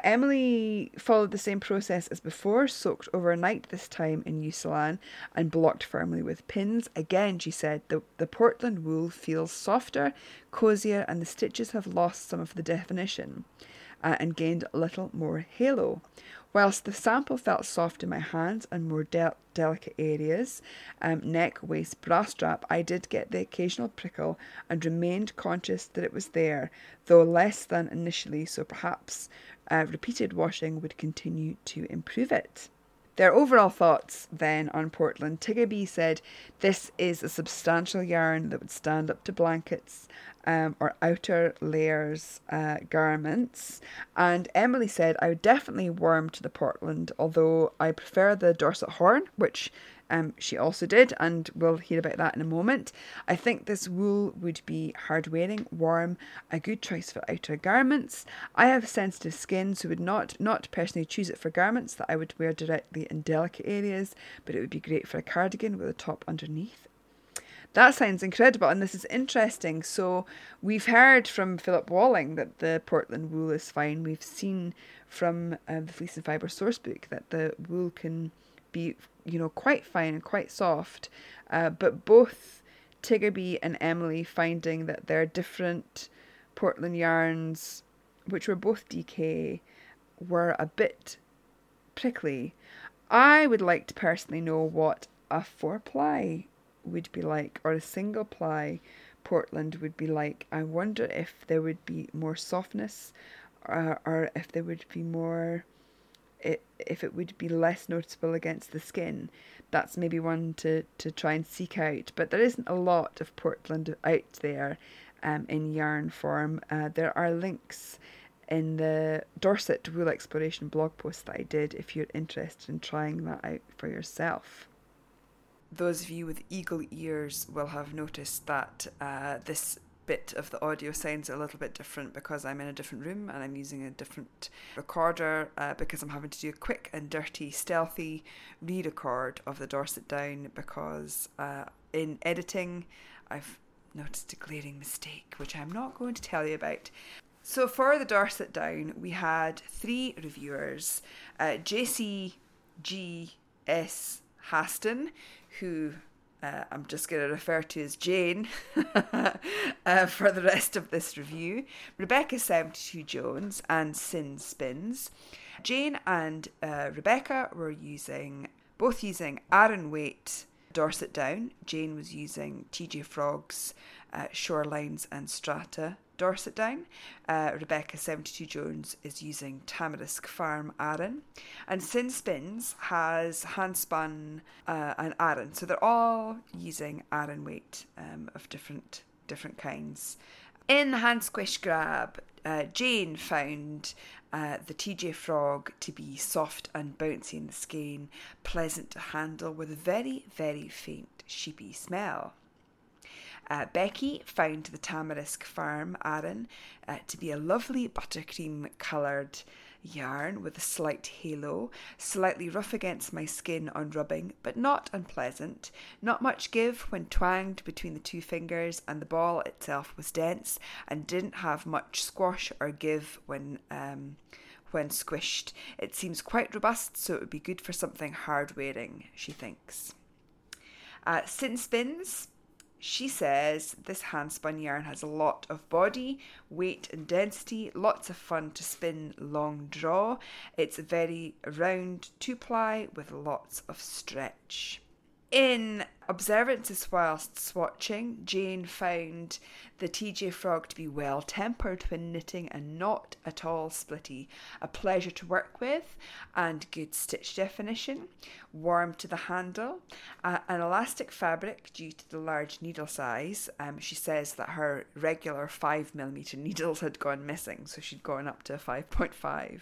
Emily followed the same process as before, soaked overnight this time in Eucalan and blocked firmly with pins. Again, she said, the, the Portland wool feels softer, cosier, and the stitches have lost some of the definition uh, and gained a little more halo. Whilst the sample felt soft in my hands and more del- delicate areas, um, neck, waist, bra strap, I did get the occasional prickle and remained conscious that it was there, though less than initially, so perhaps uh, repeated washing would continue to improve it. Their overall thoughts then on Portland. Tigger B said this is a substantial yarn that would stand up to blankets um, or outer layers uh, garments. And Emily said I would definitely warm to the Portland, although I prefer the Dorset Horn, which um, she also did, and we'll hear about that in a moment. I think this wool would be hard wearing, warm, a good choice for outer garments. I have sensitive skin, so would not not personally choose it for garments that I would wear directly in delicate areas, but it would be great for a cardigan with a top underneath. That sounds incredible, and this is interesting. So, we've heard from Philip Walling that the Portland wool is fine. We've seen from uh, the Fleece and Fibre source book that the wool can be, you know, quite fine and quite soft. Uh, but both Tigger B and Emily finding that their different Portland yarns, which were both DK, were a bit prickly. I would like to personally know what a four ply would be like or a single ply Portland would be like. I wonder if there would be more softness or, or if there would be more it, if it would be less noticeable against the skin. That's maybe one to, to try and seek out. But there isn't a lot of Portland out there um, in yarn form. Uh, there are links in the Dorset Wool Exploration blog post that I did if you're interested in trying that out for yourself. Those of you with eagle ears will have noticed that uh, this bit of the audio sounds a little bit different because I'm in a different room and I'm using a different recorder uh, because I'm having to do a quick and dirty, stealthy re record of the Dorset Down because uh, in editing I've noticed a glaring mistake which I'm not going to tell you about. So for the Dorset Down, we had three reviewers uh, JCGS Haston, who uh, I'm just going to refer to as Jane <laughs> uh, for the rest of this review. Rebecca 72 Jones and Sin Spins. Jane and uh, Rebecca were using both using Aran Weight Dorset Down. Jane was using TJ Frog's uh, Shorelines and Strata Dorset Down. Uh, Rebecca 72 Jones is using Tamarisk Farm Aran. And Sin Spins has handspun uh, an Aran. So they're all using Aran weight um, of different different kinds. In the hand squish grab, uh, Jane found uh, the TJ Frog to be soft and bouncy in the skein, pleasant to handle with a very, very faint sheepy smell. Uh, Becky found the Tamarisk Farm Aran uh, to be a lovely buttercream coloured yarn with a slight halo, slightly rough against my skin on rubbing, but not unpleasant. Not much give when twanged between the two fingers, and the ball itself was dense and didn't have much squash or give when. Um, when squished, it seems quite robust, so it would be good for something hard wearing, she thinks. Uh, Sin Spins, she says this handspun yarn has a lot of body, weight, and density, lots of fun to spin long draw. It's a very round two ply with lots of stretch. In observances whilst swatching, Jane found the TJ Frog to be well tempered when knitting and not at all splitty, a pleasure to work with, and good stitch definition, warm to the handle, uh, an elastic fabric due to the large needle size. Um, she says that her regular 5mm <laughs> needles had gone missing, so she'd gone up to 5.5.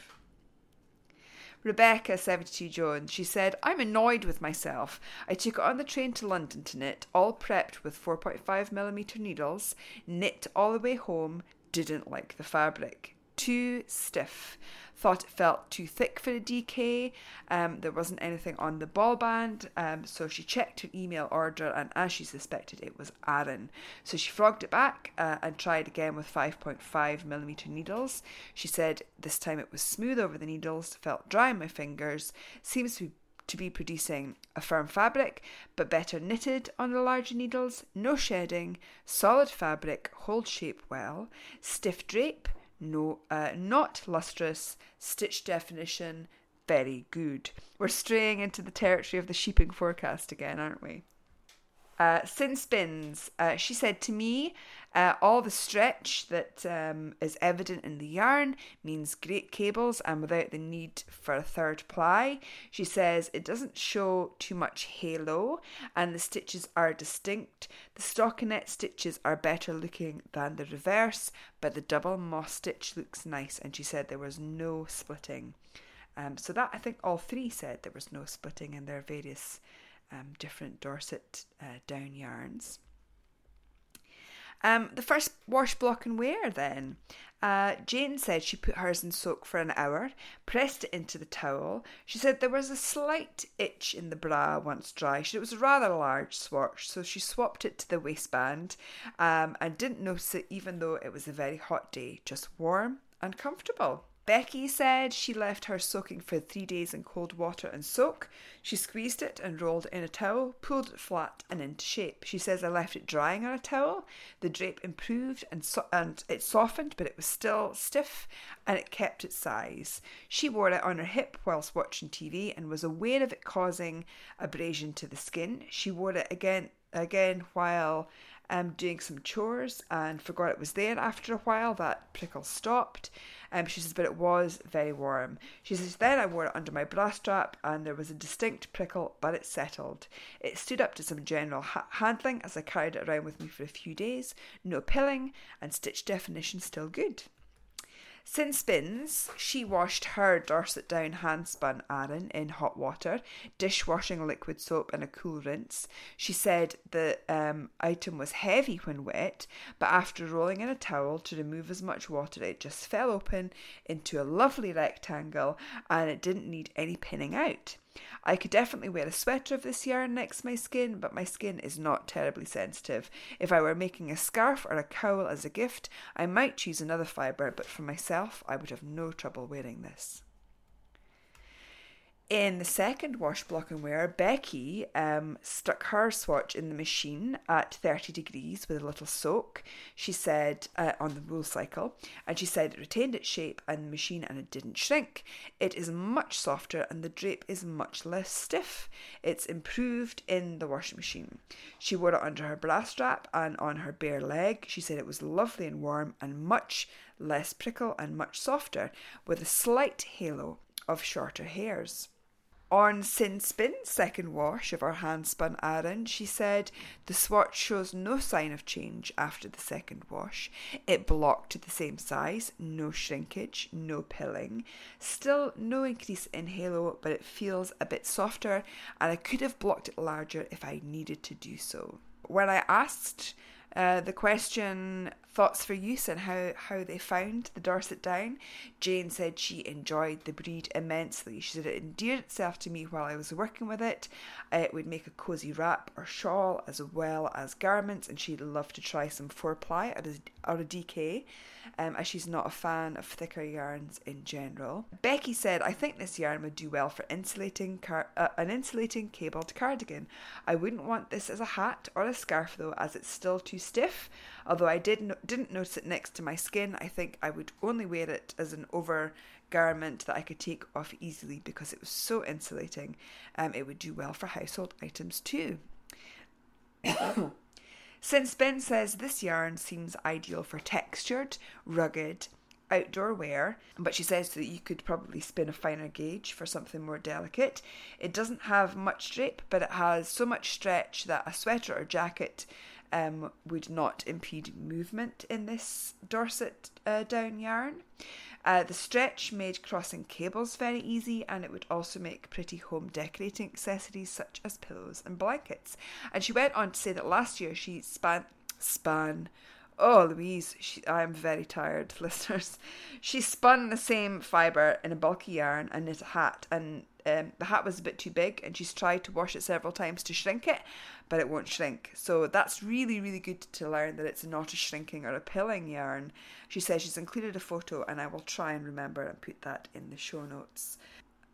Rebecca, 72 Jones, she said, I'm annoyed with myself. I took it on the train to London to knit, all prepped with 4.5mm needles, knit all the way home, didn't like the fabric. Too stiff. Thought it felt too thick for a DK. Um, there wasn't anything on the ball band, um, so she checked her email order, and as she suspected, it was Aran. So she frogged it back uh, and tried again with 5.5 millimeter needles. She said this time it was smooth over the needles, felt dry in my fingers, seems to be to be producing a firm fabric, but better knitted on the larger needles, no shedding, solid fabric, holds shape well, stiff drape, no, uh, not lustrous, stitch definition, very good. We're straying into the territory of the sheeping forecast again, aren't we? Uh, Sin Spins, uh, she said to me, uh, all the stretch that um, is evident in the yarn means great cables and without the need for a third ply. She says it doesn't show too much halo and the stitches are distinct. The stockinette stitches are better looking than the reverse, but the double moss stitch looks nice and she said there was no splitting. Um, so that I think all three said there was no splitting in their various um, different Dorset uh, down yarns. Um, the first wash block and wear then. Uh, Jane said she put hers in soak for an hour, pressed it into the towel. She said there was a slight itch in the bra once dry. She, it was a rather large swatch, so she swapped it to the waistband um, and didn't notice it even though it was a very hot day, just warm and comfortable. Becky said she left her soaking for three days in cold water and soak. She squeezed it and rolled it in a towel, pulled it flat and into shape. She says I left it drying on a towel. The drape improved and, so- and it softened, but it was still stiff and it kept its size. She wore it on her hip whilst watching TV and was aware of it causing abrasion to the skin. She wore it again again while um, doing some chores and forgot it was there after a while. That prickle stopped. Um, she says, but it was very warm. She says, then I wore it under my bra strap and there was a distinct prickle, but it settled. It stood up to some general ha- handling as I carried it around with me for a few days. No pilling and stitch definition still good. Sin Spins, she washed her Dorset Down handspun Aran in hot water, dishwashing liquid soap, and a cool rinse. She said the um, item was heavy when wet, but after rolling in a towel to remove as much water, it just fell open into a lovely rectangle and it didn't need any pinning out. I could definitely wear a sweater of this yarn next my skin, but my skin is not terribly sensitive. If I were making a scarf or a cowl as a gift, I might choose another fibre, but for myself, I would have no trouble wearing this. In the second wash block and wear, Becky um, stuck her swatch in the machine at 30 degrees with a little soak. She said uh, on the wool cycle, and she said it retained its shape and the machine and it didn't shrink. It is much softer and the drape is much less stiff. It's improved in the washing machine. She wore it under her bra strap and on her bare leg. She said it was lovely and warm and much less prickle and much softer, with a slight halo of shorter hairs. On Sin Spin's second wash of our handspun Aran, she said the swatch shows no sign of change after the second wash. It blocked to the same size, no shrinkage, no pilling. Still no increase in halo, but it feels a bit softer, and I could have blocked it larger if I needed to do so. When I asked uh, the question thoughts for use and how, how they found the Dorset Down. Jane said she enjoyed the breed immensely. She said it endeared itself to me while I was working with it. It would make a cosy wrap or shawl as well as garments, and she'd love to try some four ply or a DK. Um, as she's not a fan of thicker yarns in general. Becky said, "I think this yarn would do well for insulating car- uh, an insulating cabled cardigan. I wouldn't want this as a hat or a scarf though, as it's still too stiff. Although I did no- didn't notice it next to my skin, I think I would only wear it as an over garment that I could take off easily because it was so insulating. Um, it would do well for household items too. <coughs> Sin Spins says this yarn seems ideal for textured, rugged, outdoor wear, but she says that you could probably spin a finer gauge for something more delicate. It doesn't have much drape, but it has so much stretch that a sweater or jacket um, would not impede movement in this Dorset uh, down yarn. Uh, the stretch made crossing cables very easy, and it would also make pretty home decorating accessories such as pillows and blankets. And she went on to say that last year she span span. Oh, Louise, she, I'm very tired, <laughs> listeners. She spun the same fibre in a bulky yarn and knit a hat, and um, the hat was a bit too big, and she's tried to wash it several times to shrink it, but it won't shrink. So that's really, really good to learn that it's not a shrinking or a pilling yarn. She says she's included a photo, and I will try and remember and put that in the show notes.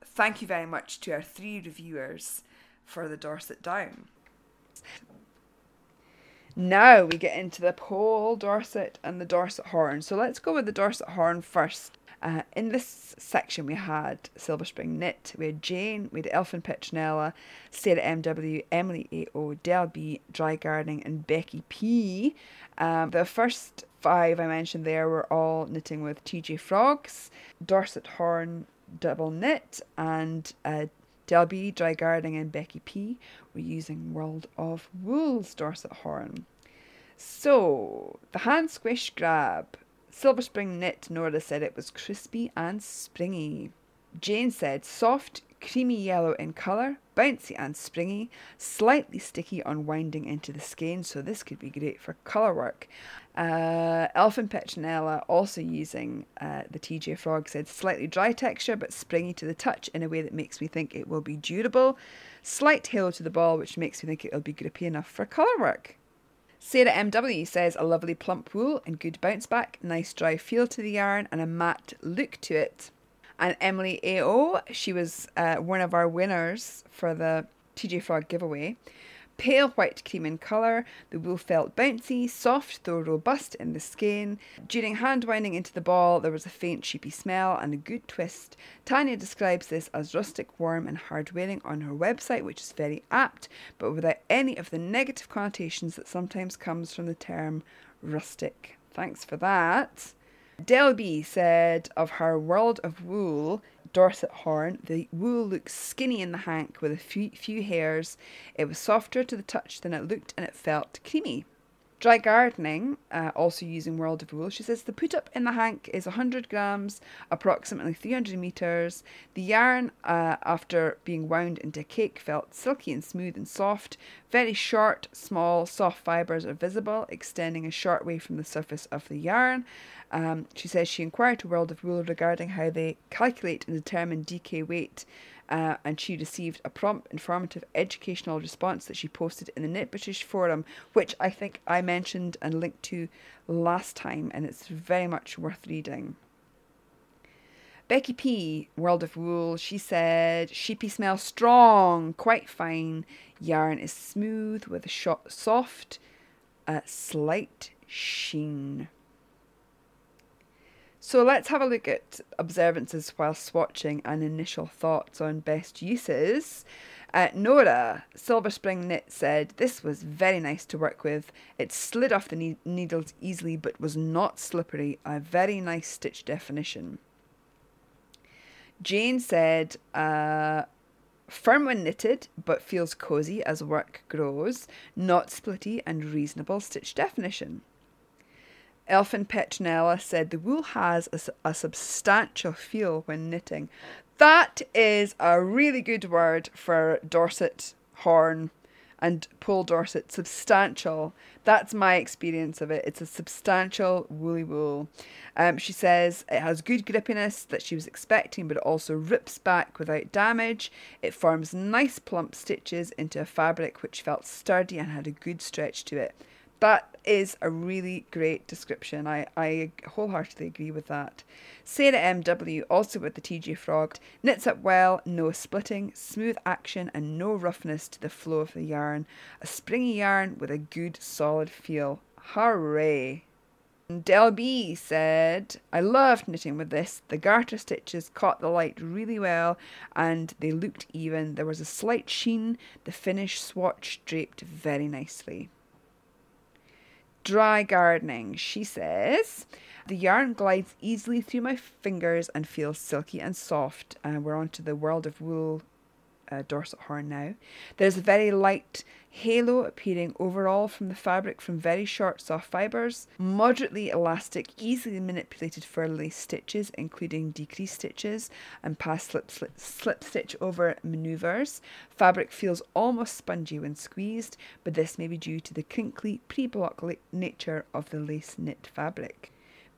Thank you very much to our three reviewers for the Dorset Down. Now we get into the Poll Dorset and the Dorset horn. So let's go with the Dorset horn first. Uh, in this section, we had Silver Spring Knit, we had Jane, we had Elfin Petronella, Sarah MW, Emily AO, Del B, Dry Gardening, and Becky P. Um, the first five I mentioned there were all knitting with TJ Frogs, Dorset Horn Double Knit, and uh, Del B, Dry Gardening, and Becky P were using World of Wool's Dorset Horn. So, the hand squish grab. Silver Spring Knit, Nora said it was crispy and springy. Jane said soft, creamy yellow in colour, bouncy and springy, slightly sticky on winding into the skein, so this could be great for colour work. Uh, Elfin Petronella, also using uh, the TJ Frog, said slightly dry texture but springy to the touch in a way that makes me think it will be durable. Slight halo to the ball, which makes me think it will be grippy enough for colour work. Sarah MW says a lovely plump wool and good bounce back, nice dry feel to the yarn and a matte look to it. And Emily AO, she was uh, one of our winners for the TJ Frog giveaway. Pale white cream in colour, the wool felt bouncy, soft though robust in the skein. During hand winding into the ball, there was a faint sheepy smell and a good twist. Tanya describes this as rustic, warm, and hard wearing on her website, which is very apt, but without any of the negative connotations that sometimes comes from the term rustic. Thanks for that. Del B said of her World of Wool Dorset horn, the wool looked skinny in the hank with a few, few hairs. It was softer to the touch than it looked and it felt creamy. Dry gardening, uh, also using World of Wool, she says the put up in the hank is 100 grams, approximately 300 meters. The yarn, uh, after being wound into cake, felt silky and smooth and soft. Very short, small, soft fibers are visible, extending a short way from the surface of the yarn. Um, she says she inquired to World of Wool regarding how they calculate and determine DK weight. Uh, and she received a prompt, informative, educational response that she posted in the Knit British forum, which I think I mentioned and linked to last time, and it's very much worth reading. Becky P, World of Wool, she said, Sheepy smells strong, quite fine. Yarn is smooth with a soft, uh, slight sheen. So let's have a look at observances while swatching and initial thoughts on best uses. Uh, Nora, Silver Spring Knit, said this was very nice to work with. It slid off the ne- needles easily but was not slippery. A very nice stitch definition. Jane said, uh, firm when knitted but feels cozy as work grows, not splitty and reasonable stitch definition. Elfin Petronella said the wool has a, a, substantial feel when knitting. That is a really good word for Dorset horn and Poll Dorset. Substantial. That's my experience of it. It's a substantial woolly wool. Um, she says it has good grippiness that she was expecting, but it also rips back without damage. It forms nice plump stitches into a fabric which felt sturdy and had a good stretch to it that is a really great description. I, I wholeheartedly agree with that. Sarah MW, also with the TJ Frog, knits up well, no splitting, smooth action, and no roughness to the flow of the yarn. A springy yarn with a good solid feel. Hooray! Del B said, I loved knitting with this. The garter stitches caught the light really well and they looked even. There was a slight sheen. The finish swatch draped very nicely dry gardening. She says, the yarn glides easily through my fingers and feels silky and soft. And we're on to the World of Wool uh, Dorset horn now. There's a very light halo appearing overall from the fabric from very short soft fibres, moderately elastic, easily manipulated fur lace stitches, including decrease stitches and pass slip, slip, slip stitch over manoeuvres. Fabric feels almost spongy when squeezed, but this may be due to the crinkly pre-block nature of the lace knit fabric.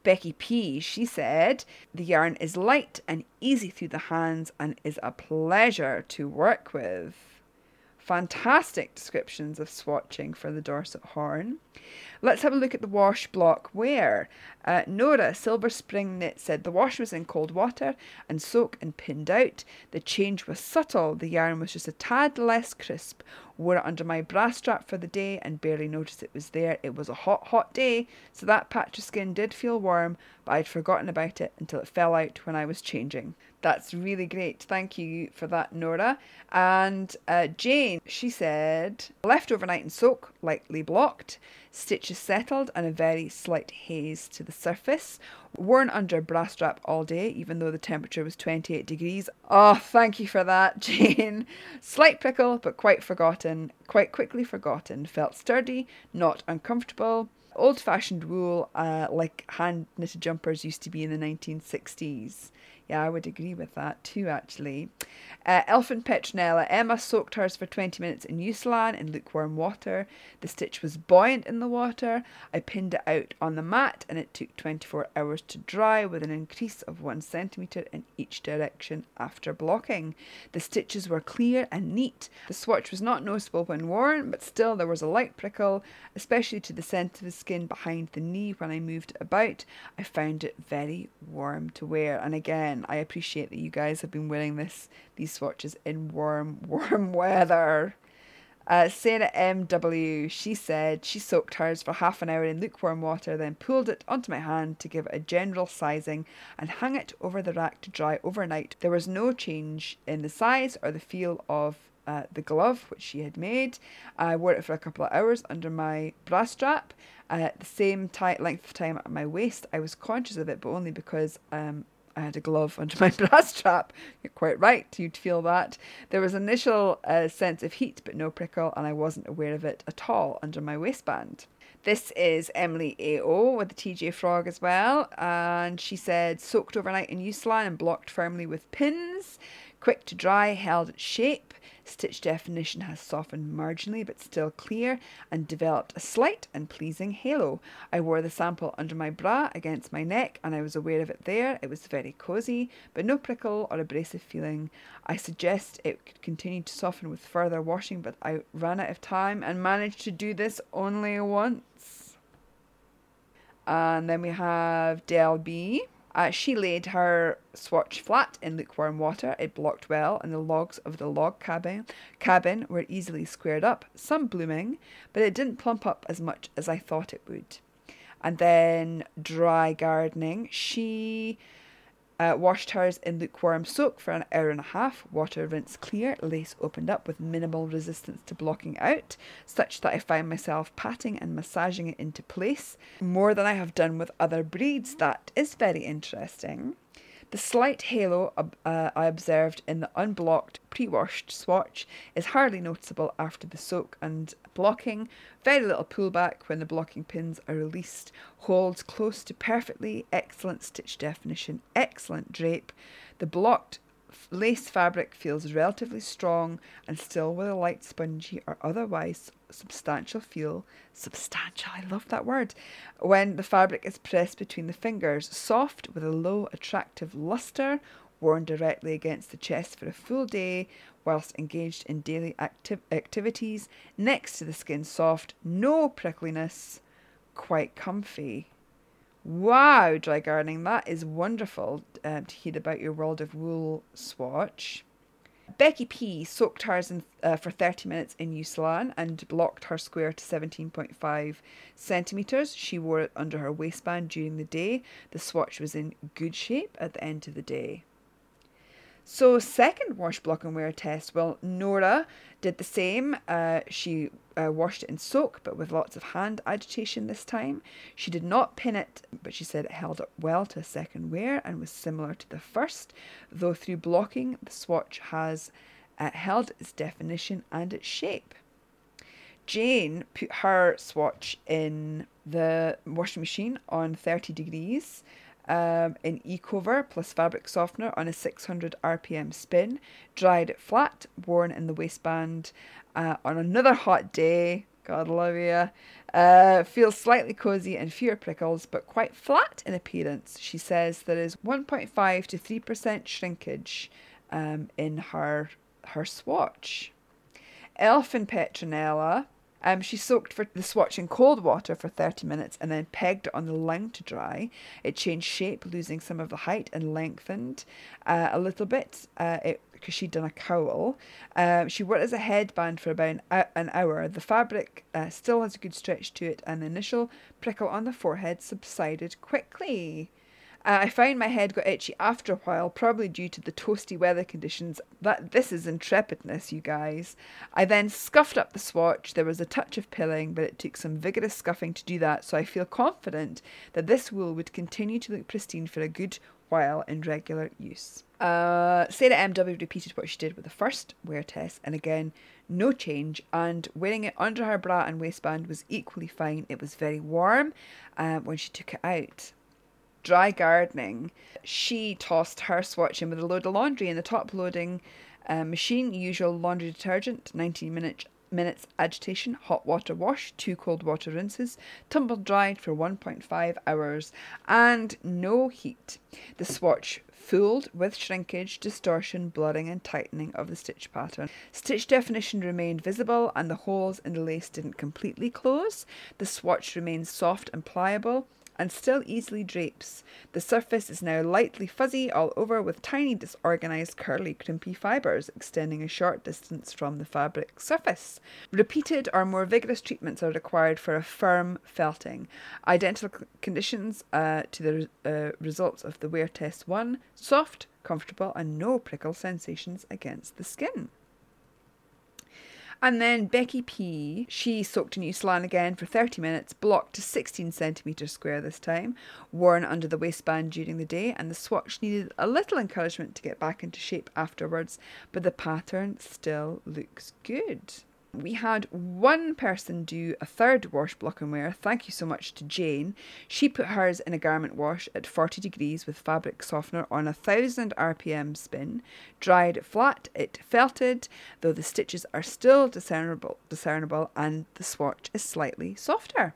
Becky P, she said, the yarn is light and easy through the hands and is a pleasure to work with. Fantastic descriptions of swatching for the Dorset horn. Let's have a look at the wash block where Uh, Nora Silver Spring Knit said the wash was in cold water and soak and pinned out. The change was subtle. The yarn was just a tad less crisp. Wore it under my bra strap for the day and barely noticed it was there. It was a hot, hot day, so that patch of skin did feel warm, but I'd forgotten about it until it fell out when I was changing. That's really great. Thank you for that, Nora. And uh, Jane, she said, left overnight in soak, lightly blocked, stitches settled, and a very slight haze to the surface. Worn under bra strap all day, even though the temperature was 28 degrees. Oh, thank you for that, <laughs> Jane. Slight prickle, but quite forgotten, quite quickly forgotten. Felt sturdy, not uncomfortable. Old fashioned wool, uh, like hand knitted jumpers used to be in the 1960s. Yeah, I would agree with that too, actually. Uh, Elfin Petronella. Emma soaked hers for 20 minutes in Eucalan in lukewarm water. The stitch was buoyant in the water. I pinned it out on the mat and it took 24 hours to dry with an increase of 1 centimetre in each direction after blocking. The stitches were clear and neat. The swatch was not noticeable when worn, but still there was a light prickle, especially to the centre of the skin behind the knee when I moved it about. I found it very warm to wear. And again, I appreciate that you guys have been wearing this these swatches in warm, <laughs> warm weather. Uh, Sarah M.W. She said she soaked hers for half an hour in lukewarm water, then pulled it onto my hand to give it a general sizing and hung it over the rack to dry overnight. There was no change in the size or the feel of uh, the glove which she had made. I wore it for a couple of hours under my bra strap. At the same tight length of time at my waist, I was conscious of it, but only because um, I had a glove under my <laughs> bra strap. You're quite right, you'd feel that. There was initial uh, sense of heat, but no prickle, and I wasn't aware of it at all under my waistband. This is Emily AO with the TJ Frog as well, and she said soaked overnight in Eucalan and blocked firmly with pins. Quick to dry, held its shape. Stitch definition has softened marginally but still clear and developed a slight and pleasing halo. I wore the sample under my bra against my neck and I was aware of it there. It was very cosy, but no prickle or abrasive feeling. I suggest it could continue to soften with further washing, but I ran out of time and managed to do this only once. And then we have Del B. Uh, she laid her swatch flat in lukewarm water. It blocked well, and the logs of the log cabin cabin were easily squared up, some blooming, but it didn't plump up as much as I thought it would. And then dry gardening. She uh, washed hers in lukewarm soak for an hour and a half. Water rinsed clear. Lace opened up with minimal resistance to blocking out, such that I find myself patting and massaging it into place more than I have done with other breeds. That is very interesting. The slight halo uh, I observed in the unblocked, pre washed swatch is hardly noticeable after the soak and blocking. Very little pullback when the blocking pins are released. Holds close to perfectly. Excellent stitch definition. Excellent drape. The blocked lace fabric feels relatively strong and still with a light spongy or otherwise substantial feel. Substantial, I love that word. When the fabric is pressed between the fingers, soft with a low attractive luster, worn directly against the chest for a full day whilst engaged in daily acti- activities, next to the skin soft, no prickliness, quite comfy. Wow, dry gardening, that is wonderful um, to hear about your World of Wool swatch. Becky P soaked hers in, uh, for 30 minutes in Eucalan and blocked her square to 17.5 centimetres. She wore it under her waistband during the day. The swatch was in good shape at the end of the day. So, second wash, block, and wear test. Well, Nora did the same. Uh, she uh, washed it in soak, but with lots of hand agitation this time. She did not pin it, but she said it held up well to a second wear and was similar to the first, though through blocking, the swatch has uh, held its definition and its shape. Jane put her swatch in the washing machine on 30 degrees um, in Ecover plus fabric softener on a 600 rpm spin, dried flat, worn in the waistband uh, on another hot day. God love you. Uh, feels slightly cozy and fewer prickles, but quite flat in appearance. She says there is 1.5 to 3% shrinkage um, in her her swatch. Elfin Petronella um, she soaked for the swatch in cold water for 30 minutes and then pegged it on the line to dry. It changed shape, losing some of the height and lengthened uh, a little bit. Uh, because she'd done a cowl. Um, she wore it as a headband for about an, an hour. The fabric uh, still has a good stretch to it, and the initial prickle on the forehead subsided quickly. Uh, I found my head got itchy after a while, probably due to the toasty weather conditions. That this is intrepidness, you guys. I then scuffed up the swatch. There was a touch of pilling, but it took some vigorous scuffing to do that. So I feel confident that this wool would continue to look pristine for a good while in regular use. Uh, Sarah MW repeated what she did with the first wear test, and again, no change. And wearing it under her bra and waistband was equally fine. It was very warm uh, when she took it out dry gardening, she tossed her swatch in with a load of laundry in the top loading uh, machine, usual laundry detergent, 19 minute, minutes agitation, hot water wash, two cold water rinses, tumble dried for 1.5 hours, and no heat. The swatch fooled with shrinkage, distortion, blurring, and tightening of the stitch pattern. Stitch definition remained visible, and the holes in the lace didn't completely close. The swatch remained soft and pliable and still easily drapes. The surface is now lightly fuzzy all over with tiny disorganized curly crimpy fibers extending a short distance from the fabric surface. Repeated or more vigorous treatments are required for a firm felting. Identical conditions uh, to the uh, results of the wear test 1 soft, comfortable, and no prickle sensations against the skin. And then Becky P, she soaked in Eucalan again for 30 minutes, blocked to 16 centimetres square this time, worn under the waistband during the day, and the swatch needed a little encouragement to get back into shape afterwards, but the pattern still looks good. We had one person do a third wash block and wear. Thank you so much to Jane. She put hers in a garment wash at 40 degrees with fabric softener on a 1000 RPM spin. Dried flat, it felted, though the stitches are still discernible, discernible and the swatch is slightly softer.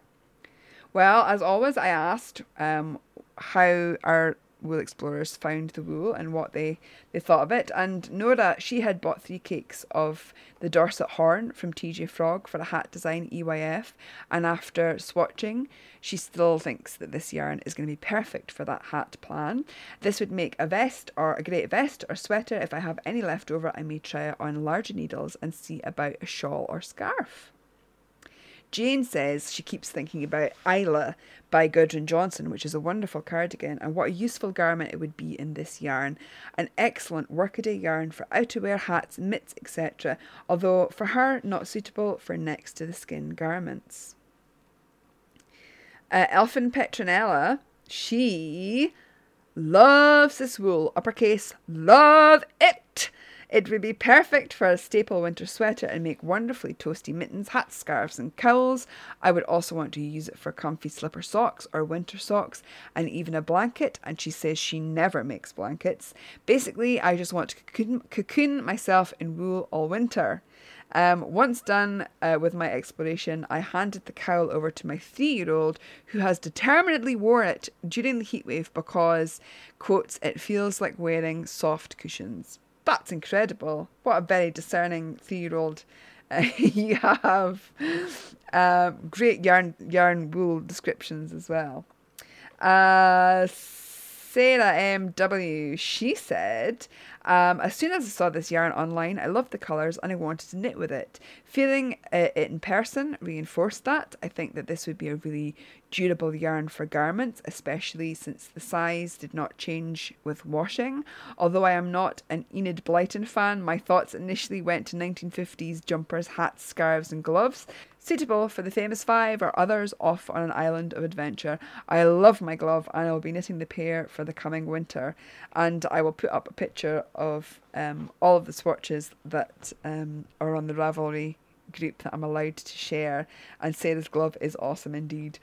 Well, as always, I asked um, how our wool explorers found the wool and what they, they thought of it. And Nora, she had bought three cakes of the Dorset Horn from TJ Frog for a hat design EYF. And after swatching, she still thinks that this yarn is going to be perfect for that hat plan. This would make a vest or a great vest or sweater. If I have any left over, I may try it on larger needles and see about a shawl or scarf. Jane says she keeps thinking about Isla by Gudrun Johnston, which is a wonderful cardigan, and what a useful garment it would be in this yarn. An excellent workaday yarn for outerwear, hats, mitts, etc., although for her not suitable for next to the skin garments. Uh, Elfin Petronella, she loves this wool, uppercase, love it. It would be perfect for a staple winter sweater and make wonderfully toasty mittens, hats, scarves, and cowls. I would also want to use it for comfy slipper socks or winter socks and even a blanket. And she says she never makes blankets. Basically, I just want to cocoon, cocoon myself in wool all winter. Um, once done uh, with my exploration, I handed the cowl over to my three year old who has determinedly worn it during the heatwave because, quotes, it feels like wearing soft cushions. That's incredible. What a very discerning three year old uh, <laughs> you have. Um, great yarn, yarn wool descriptions as well. Uh, Sarah MW, she said, um, as soon as I saw this yarn online, I loved the colours and I wanted to knit with it. Feeling uh, it in person reinforced that. I think that this would be a really durable yarn for garments, especially since the size did not change with washing. Although I am not an Enid Blyton fan, my thoughts initially went to 1950s jumpers, hats, scarves, and gloves. Suitable for the famous five or others off on an island of adventure. I love my glove and I will be knitting the pair for the coming winter. And I will put up a picture of um, all of the swatches that um, are on the Ravelry group that I'm allowed to share. And Sarah's glove is awesome indeed.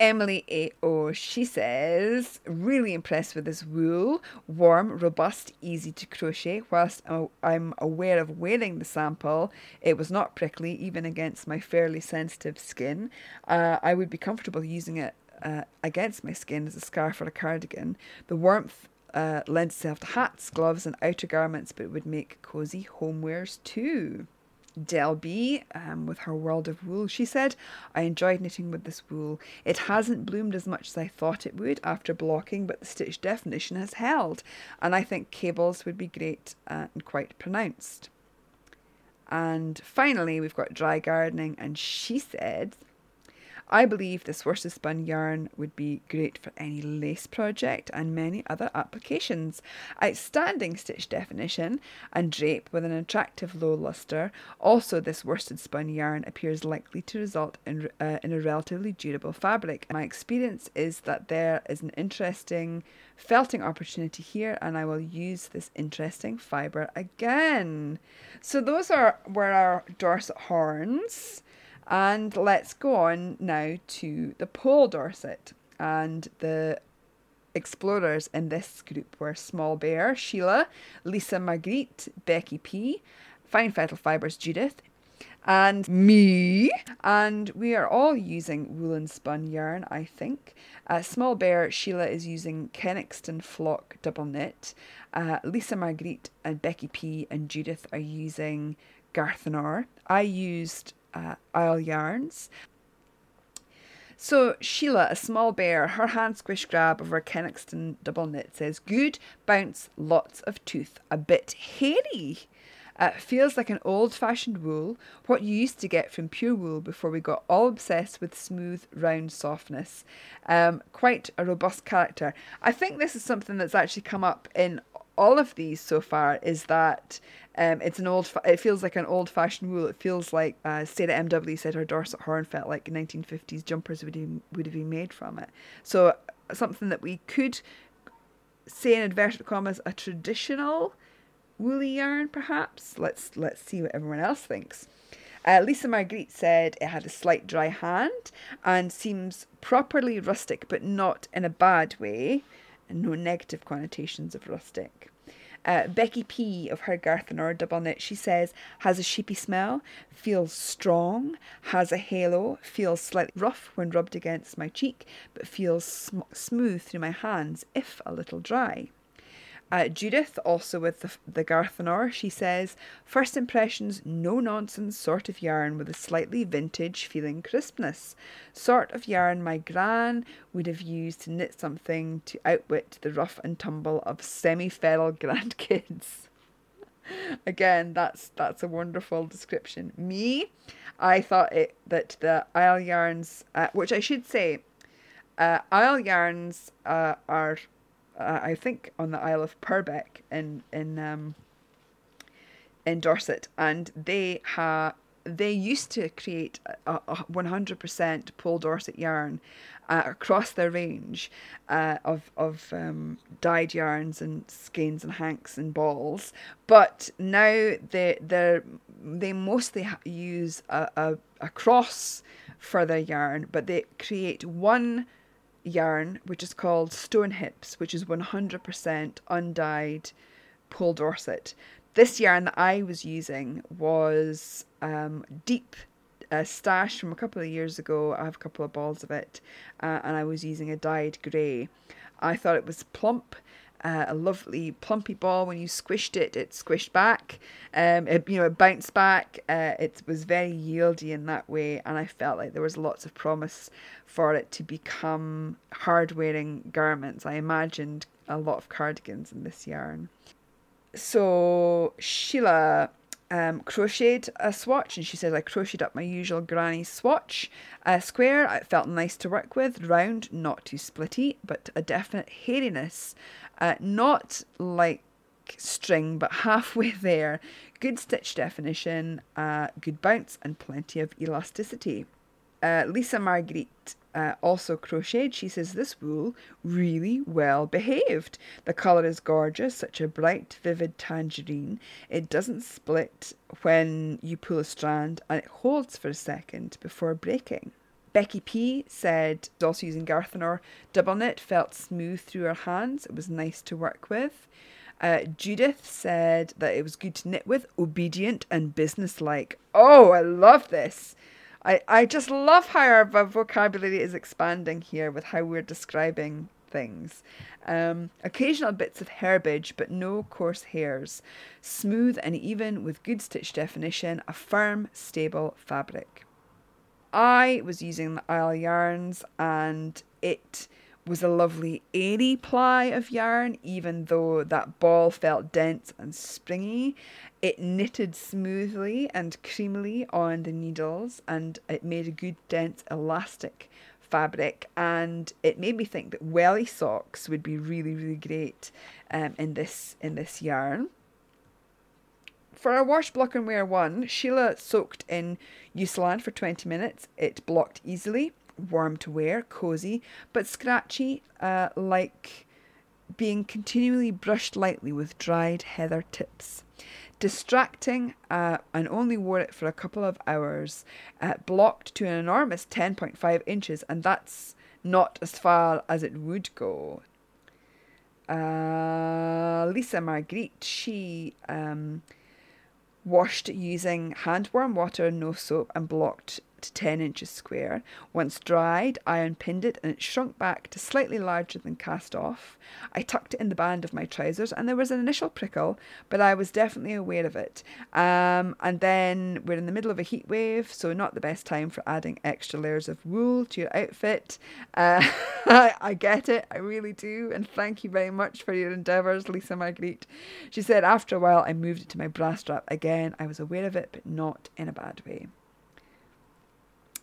Emily A.O. She says, really impressed with this wool. Warm, robust, easy to crochet. Whilst I'm aware of wearing the sample, it was not prickly, even against my fairly sensitive skin. Uh, I would be comfortable using it uh, against my skin as a scarf or a cardigan. The warmth uh, lends itself to hats, gloves, and outer garments, but it would make cozy homewares too. Del B, um, with her world of wool, she said, I enjoyed knitting with this wool. It hasn't bloomed as much as I thought it would after blocking, but the stitch definition has held, and I think cables would be great uh, and quite pronounced. And finally, we've got dry gardening, and she said, I believe this worsted spun yarn would be great for any lace project and many other applications. Outstanding stitch definition and drape with an attractive low luster. Also, this worsted spun yarn appears likely to result in, uh, in a relatively durable fabric. My experience is that there is an interesting felting opportunity here, and I will use this interesting fibre again. So, those are were our Dorset horns. And let's go on now to the Poll Dorset. And the explorers in this group were Small Bear, Sheila, Lisa Magritte, Becky P, Fine Fetal Fibres, Judith, and me. And we are all using woolen spun yarn, I think. Uh, Small Bear, Sheila is using Kenixton Flock Double Knit. Uh, Lisa Magritte and Becky P and Judith are using Garthenor. I used uh, Isle Yarns. So Sheila, a small bear, her hand squish grab of her Kenixton double knit says, "Good bounce, lots of tooth, a bit hairy." Uh, feels like an old-fashioned wool, what you used to get from pure wool before we got all obsessed with smooth, round softness. Um, quite a robust character. I think this is something that's actually come up in all of these so far. Is that um, it's an old. It feels like an old-fashioned wool. It feels like uh, Sarah M.W. said her Dorset horn felt like 1950s jumpers would have, would have been made from it. So something that we could say in inverted commas a traditional woolly yarn, perhaps. Let's let's see what everyone else thinks. Uh, Lisa Marguerite said it had a slight dry hand and seems properly rustic, but not in a bad way. No negative connotations of rustic. Uh, Becky P of her Garthenor double knit, she says, has a sheepy smell, feels strong, has a halo, feels slightly rough when rubbed against my cheek, but feels sm- smooth through my hands if a little dry. Uh, Judith, also with the, the she says, First impressions, no nonsense sort of yarn with a slightly vintage feeling crispness. Sort of yarn my gran would have used to knit something to outwit the rough and tumble of semi feral <laughs> grandkids. Again, that's that's a wonderful description. Me, I thought it that the Isle yarns, uh, which I should say, uh, Isle yarns uh, are uh, I think on the Isle of Purbeck in in um, in Dorset, and they ha they used to create a hundred percent Poll Dorset yarn uh, across their range uh, of of um, dyed yarns and skeins and hanks and balls, but now they they they mostly use a, a a cross for their yarn, but they create one yarn, which is called Stone Hips, which is 100% undyed Poll Dorset. This yarn that I was using was um, deep uh, stash from a couple of years ago. I have a couple of balls of it, uh, and I was using a dyed grey. I thought it was plump. Uh, a lovely plumpy ball. When you squished it, it squished back. Um, it, you know, it bounced back. Uh, it was very yieldy in that way, and I felt like there was lots of promise for it to become hard wearing garments. I imagined a lot of cardigans in this yarn. So Sheila um, crocheted a swatch, and she says I crocheted up my usual granny swatch. Uh, square, it felt nice to work with. Round, not too splitty, but a definite hairiness. Uh, not like string, but halfway there. Good stitch definition, uh, good bounce, and plenty of elasticity. Uh, Lisa Marguerite uh, also crocheted. She says this wool really well behaved. The colour is gorgeous, such a bright, vivid tangerine. It doesn't split when you pull a strand and it holds for a second before breaking. Becky P said, also using Garthenor double knit, felt smooth through her hands. It was nice to work with. Uh, Judith said that it was good to knit with, obedient and businesslike. Oh, I love this. I, I just love how our vocabulary is expanding here with how we're describing things. Um, occasional bits of herbage, but no coarse hairs. Smooth and even with good stitch definition, a firm, stable fabric. I was using the Isle yarns and it was a lovely airy ply of yarn, even though that ball felt dense and springy. It knitted smoothly and creamily on the needles and it made a good dense elastic fabric and it made me think that welly socks would be really really great um, in this in this yarn for our wash block and wear one, Sheila soaked in Eucalan for 20 minutes. It blocked easily, warm to wear, cozy, but scratchy, uh, like being continually brushed lightly with dried heather tips. Distracting, uh, and only wore it for a couple of hours. Uh, blocked to an enormous 10.5 inches, and that's not as far as it would go. Uh, Lisa Marguerite, she um, washed using hand warm water, no soap, and blocked to 10 inches square. Once dried, I unpinned it and it shrunk back to slightly larger than cast off. I tucked it in the band of my trousers and there was an initial prickle, but I was definitely aware of it. Um, and then we're in the middle of a heat wave, so not the best time for adding extra layers of wool to your outfit. Uh, <laughs> I get it, I really do, and thank you very much for your endeavours, Lisa Marguerite. She said, after a while, I moved it to my bra strap again. I was aware of it, but not in a bad way.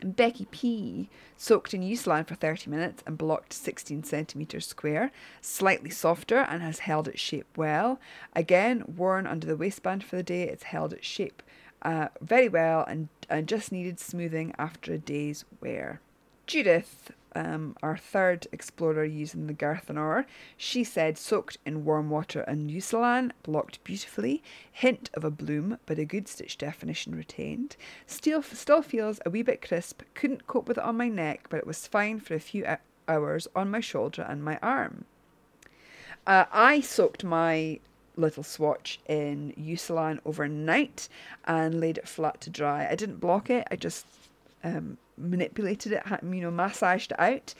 Becky P soaked in Eucalan for 30 minutes and blocked 16 centimetres square, slightly softer and has held its shape well. Again, worn under the waistband for the day, it's held its shape uh, very well and, and just needed smoothing after a day's wear. Judith um, our third explorer using the Garthenor, she said soaked in warm water and Eucalan, blocked beautifully, hint of a bloom, but a good stitch definition retained. Still, still feels a wee bit crisp, couldn't cope with it on my neck, but it was fine for a few hours on my shoulder and my arm. Uh, I soaked my little swatch in Eucalan overnight and laid it flat to dry. I didn't block it, I just um, manipulated it, you know, massaged it out.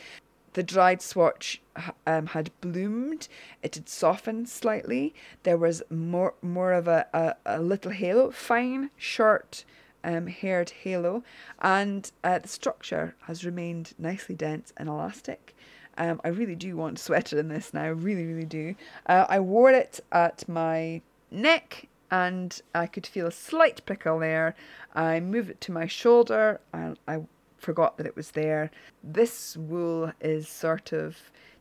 The dried swatch um, had bloomed. It had softened slightly. There was more more of a, a, a little halo, fine, short, um, haired halo, and uh, the structure has remained nicely dense and elastic. Um, I really do want a sweater in this now, really, really do. Uh, I wore it at my neck and I could feel a slight prickle there. I moved it to my shoulder and I forgot that it was there. This wool is sort of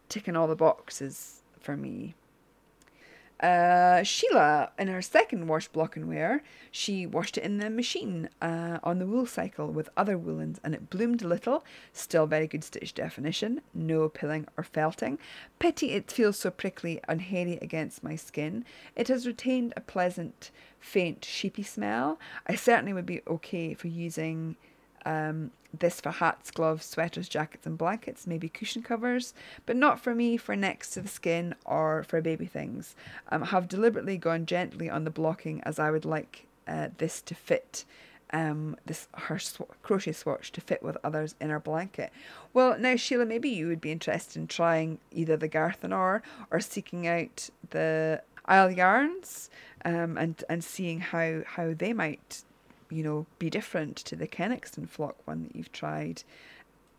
ticking all the boxes for me. Uh, Sheila, in her second wash block and wear, she washed it in the machine uh, on the wool cycle with other woolens and it bloomed a little. Still very good stitch definition, no pilling or felting. Pity it feels so prickly and hairy against my skin. It has retained a pleasant, faint, sheepy smell. I certainly would be okay for using um, this for hats, gloves, sweaters, jackets, and blankets, maybe cushion covers, but not for me for next to the skin or for baby things. Um, have deliberately gone gently on the blocking as I would like uh, this to fit. Um, this her sw- crochet swatch to fit with others in her blanket. Well, now Sheila, maybe you would be interested in trying either the Garthenor or seeking out the Isle yarns um, and and seeing how how they might you know, be different to the Kenixton flock one that you've tried.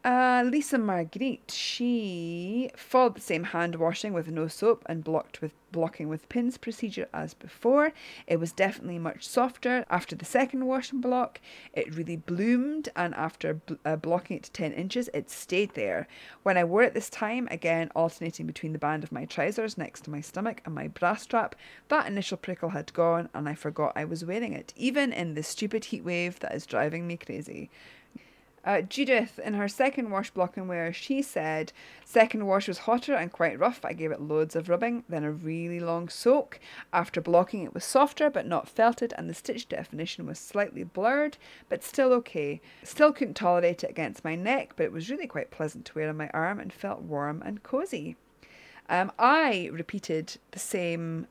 Uh, Lisa Marguerite, she followed the same hand washing with no soap and blocked with blocking with pins procedure as before. It was definitely much softer after the second wash and block. It really bloomed, and after bl- uh, blocking it to 10 inches, it stayed there. When I wore it this time, again alternating between the band of my trousers next to my stomach and my bra strap, that initial prickle had gone, and I forgot I was wearing it, even in the stupid heat wave that is driving me crazy. Uh, Judith, in her second wash block and wear, she said, Second wash was hotter and quite rough. I gave it loads of rubbing, then a really long soak. After blocking, it was softer but not felted, and the stitch definition was slightly blurred, but still okay. Still couldn't tolerate it against my neck, but it was really quite pleasant to wear on my arm and felt warm and cozy. Um, I repeated the same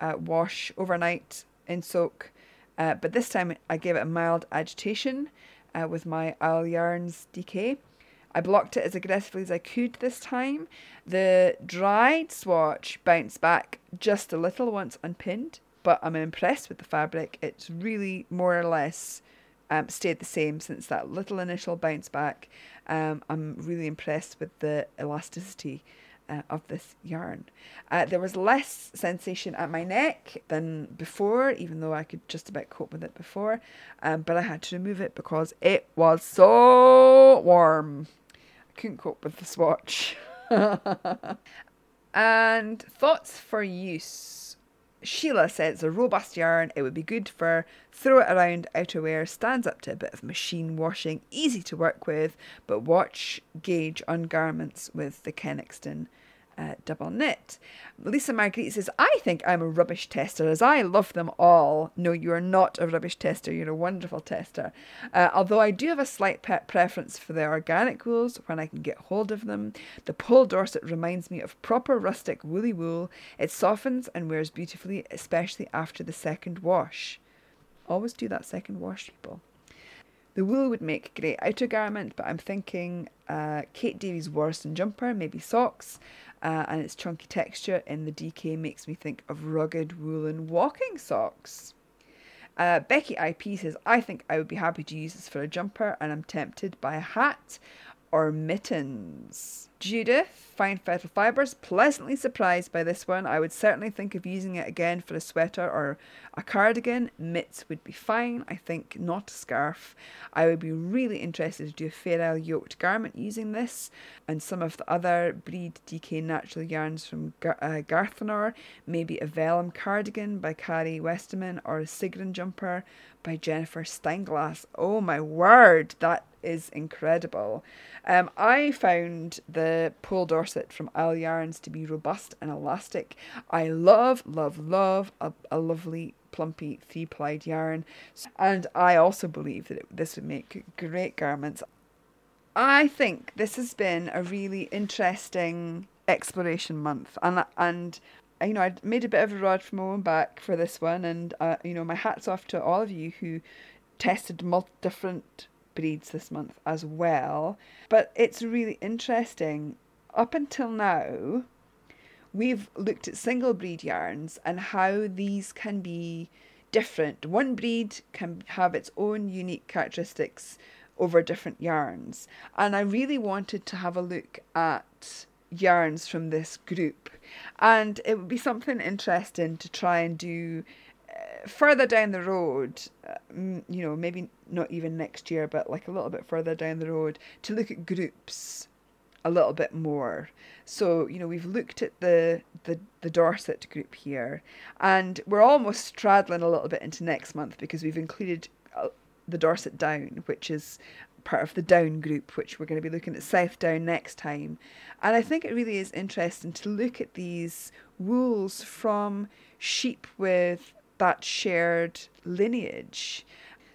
uh, wash overnight in soak, uh, but this time I gave it a mild agitation uh, with my Isle Yarns DK. I blocked it as aggressively as I could this time. The dried swatch bounced back just a little once unpinned, but I'm impressed with the fabric. It's really more or less um, stayed the same since that little initial bounce back. Um, I'm really impressed with the elasticity uh, of this yarn. Uh, there was less sensation at my neck than before, even though I could just about cope with it before. Um, but I had to remove it because it was so warm. I couldn't cope with the swatch. <laughs> and thoughts for use. Sheila says it's a robust yarn. It would be good for throw it around outerwear, stands up to a bit of machine washing, easy to work with, but watch gauge on garments with the Kenixton uh, double knit. Lisa Marguerite says, I think I'm a rubbish tester as I love them all. No, you are not a rubbish tester. You're a wonderful tester. Uh, although I do have a slight pe- preference for the organic wools when I can get hold of them. The Poll Dorset reminds me of proper rustic woolly wool. It softens and wears beautifully, especially after the second wash. Always do that second wash, people. The wool would make great outer garment, but I'm thinking uh, Kate Davies Warriston jumper, maybe socks, uh, and its chunky texture in the DK makes me think of rugged woolen walking socks. Uh, Becky IP says, I think I would be happy to use this for a jumper, and I'm tempted by a hat or mittens. Judith, fine fetal fibres, pleasantly surprised by this one. I would certainly think of using it again for a sweater or a cardigan. Mitts would be fine, I think, not a scarf. I would be really interested to do a Fair Isle yoked garment using this and some of the other Breed DK natural yarns from Gar- uh, Garthenor, maybe a vellum cardigan by Karie Westermann or a Sigrun jumper by Jennifer Steingass. Oh my word, that is incredible. Um, I found the Poll Dorset from Isle Yarns to be robust and elastic. I love, love, love a, a lovely plumpy three plied yarn, and I also believe that it, this would make great garments. I think this has been a really interesting exploration month, and and you know I made a bit of a rod from my own back for this one, and uh, you know my hats off to all of you who tested multi different breeds this month as well. But it's really interesting. Up until now, we've looked at single breed yarns and how these can be different. One breed can have its own unique characteristics over different yarns. And I really wanted to have a look at yarns from this group. And it would be something interesting to try and do further down the road, uh, you know, maybe not even next year, but like a little bit further down the road, to look at groups a little bit more. So, you know, we've looked at the, the, the Dorset group here, and we're almost straddling a little bit into next month because we've included uh, the Dorset Down, which is part of the Down group, which we're going to be looking at Southdown next time. And I think it really is interesting to look at these wools from sheep with that shared lineage.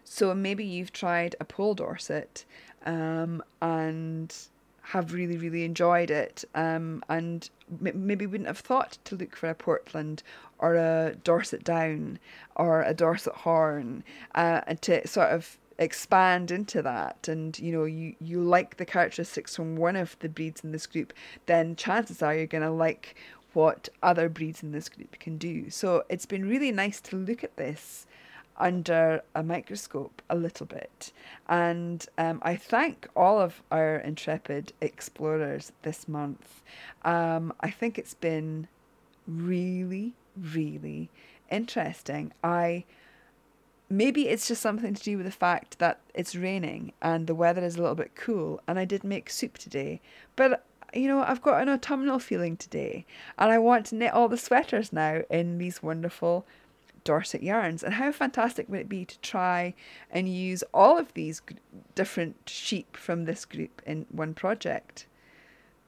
So maybe you've tried a Poll Dorset um, and have really, really enjoyed it, um, and m- maybe wouldn't have thought to look for a Portland or a Dorset Down or a Dorset Horn, uh, and to sort of expand into that and you know you you like the characteristics from one of the breeds in this group then chances are you're going to like what other breeds in this group can do so it's been really nice to look at this under a microscope a little bit. And um, I thank all of our intrepid explorers this month. Um, I think it's been really, really interesting. I maybe it's just something to do with the fact that it's raining and the weather is a little bit cool and I did make soup today. But you know, I've got an autumnal feeling today and I want to knit all the sweaters now in these wonderful Dorset Yarns. And how fantastic would it be to try and use all of these different sheep from this group in one project?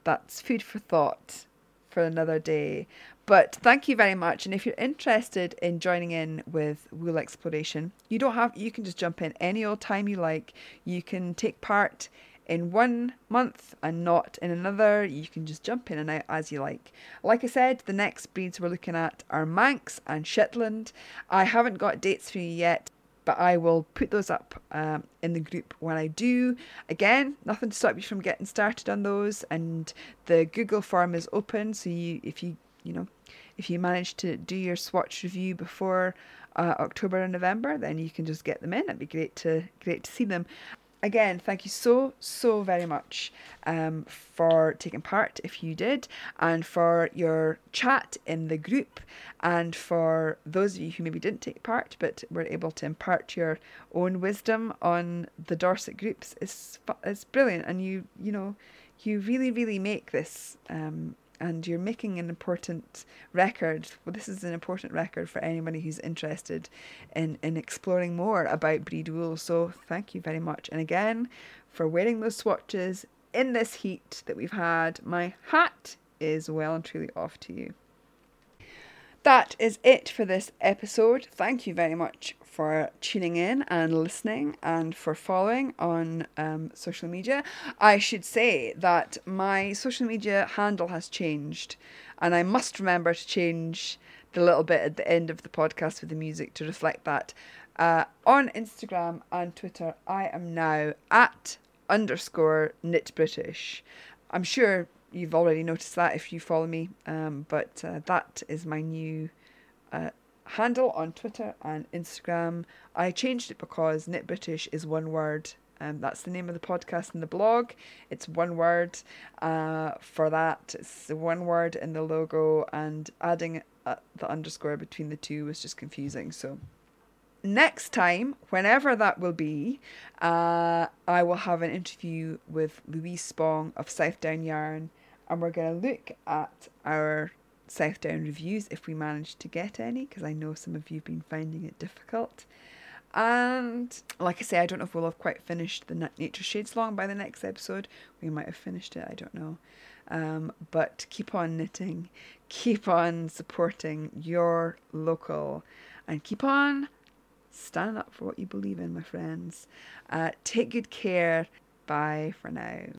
That's food for thought for another day. But thank you very much. And if you're interested in joining in with wool exploration, you don't have you can just jump in any old time you like. You can take part in one month and not in another. You can just jump in and out as you like. Like I said, the next breeds we're looking at are Manx and Shetland. I haven't got dates for you yet, but I will put those up um, in the group when I do. Again, nothing to stop you from getting started on those, and the Google form is open. So you, if you, you know, if you manage to do your swatch review before uh, October and November, then you can just get them in. It'd be great to great to see them again, thank you so, so very much um, for taking part if you did, and for your chat in the group, and for those of you who maybe didn't take part but were able to impart your own wisdom on the Dorset groups. It's, it's brilliant, and you, you know, you really, really make this. Um, and you're making an important record. Well, this is an important record for anybody who's interested in, in exploring more about breed wool. So thank you very much. And again, for wearing those swatches in this heat that we've had, my hat is well and truly off to you. That is it for this episode. Thank you very much for tuning in and listening and for following on um, social media. I should say that my social media handle has changed, and I must remember to change the little bit at the end of the podcast with the music to reflect that. Uh, on Instagram and Twitter, I am now at underscore knit British. I'm sure you've already noticed that if you follow me, um, but uh, that is my new uh, handle on Twitter and Instagram. I changed it because Knit British is one word. Um, that's the name of the podcast and the blog. It's one word. Uh, for that, it's one word in the logo, and adding uh, the underscore between the two was just confusing. So next time, whenever that will be, uh, I will have an interview with Louise Spong of Southdown Yarn, and we're going to look at our Southdown reviews if we manage to get any, because I know some of you have been finding it difficult. And like I say, I don't know if we'll have quite finished the Nature Shades Along by the next episode. We might have finished it, I don't know. Um, but keep on knitting, keep on supporting your local, and keep on standing up for what you believe in, my friends. Uh, take good care. Bye for now.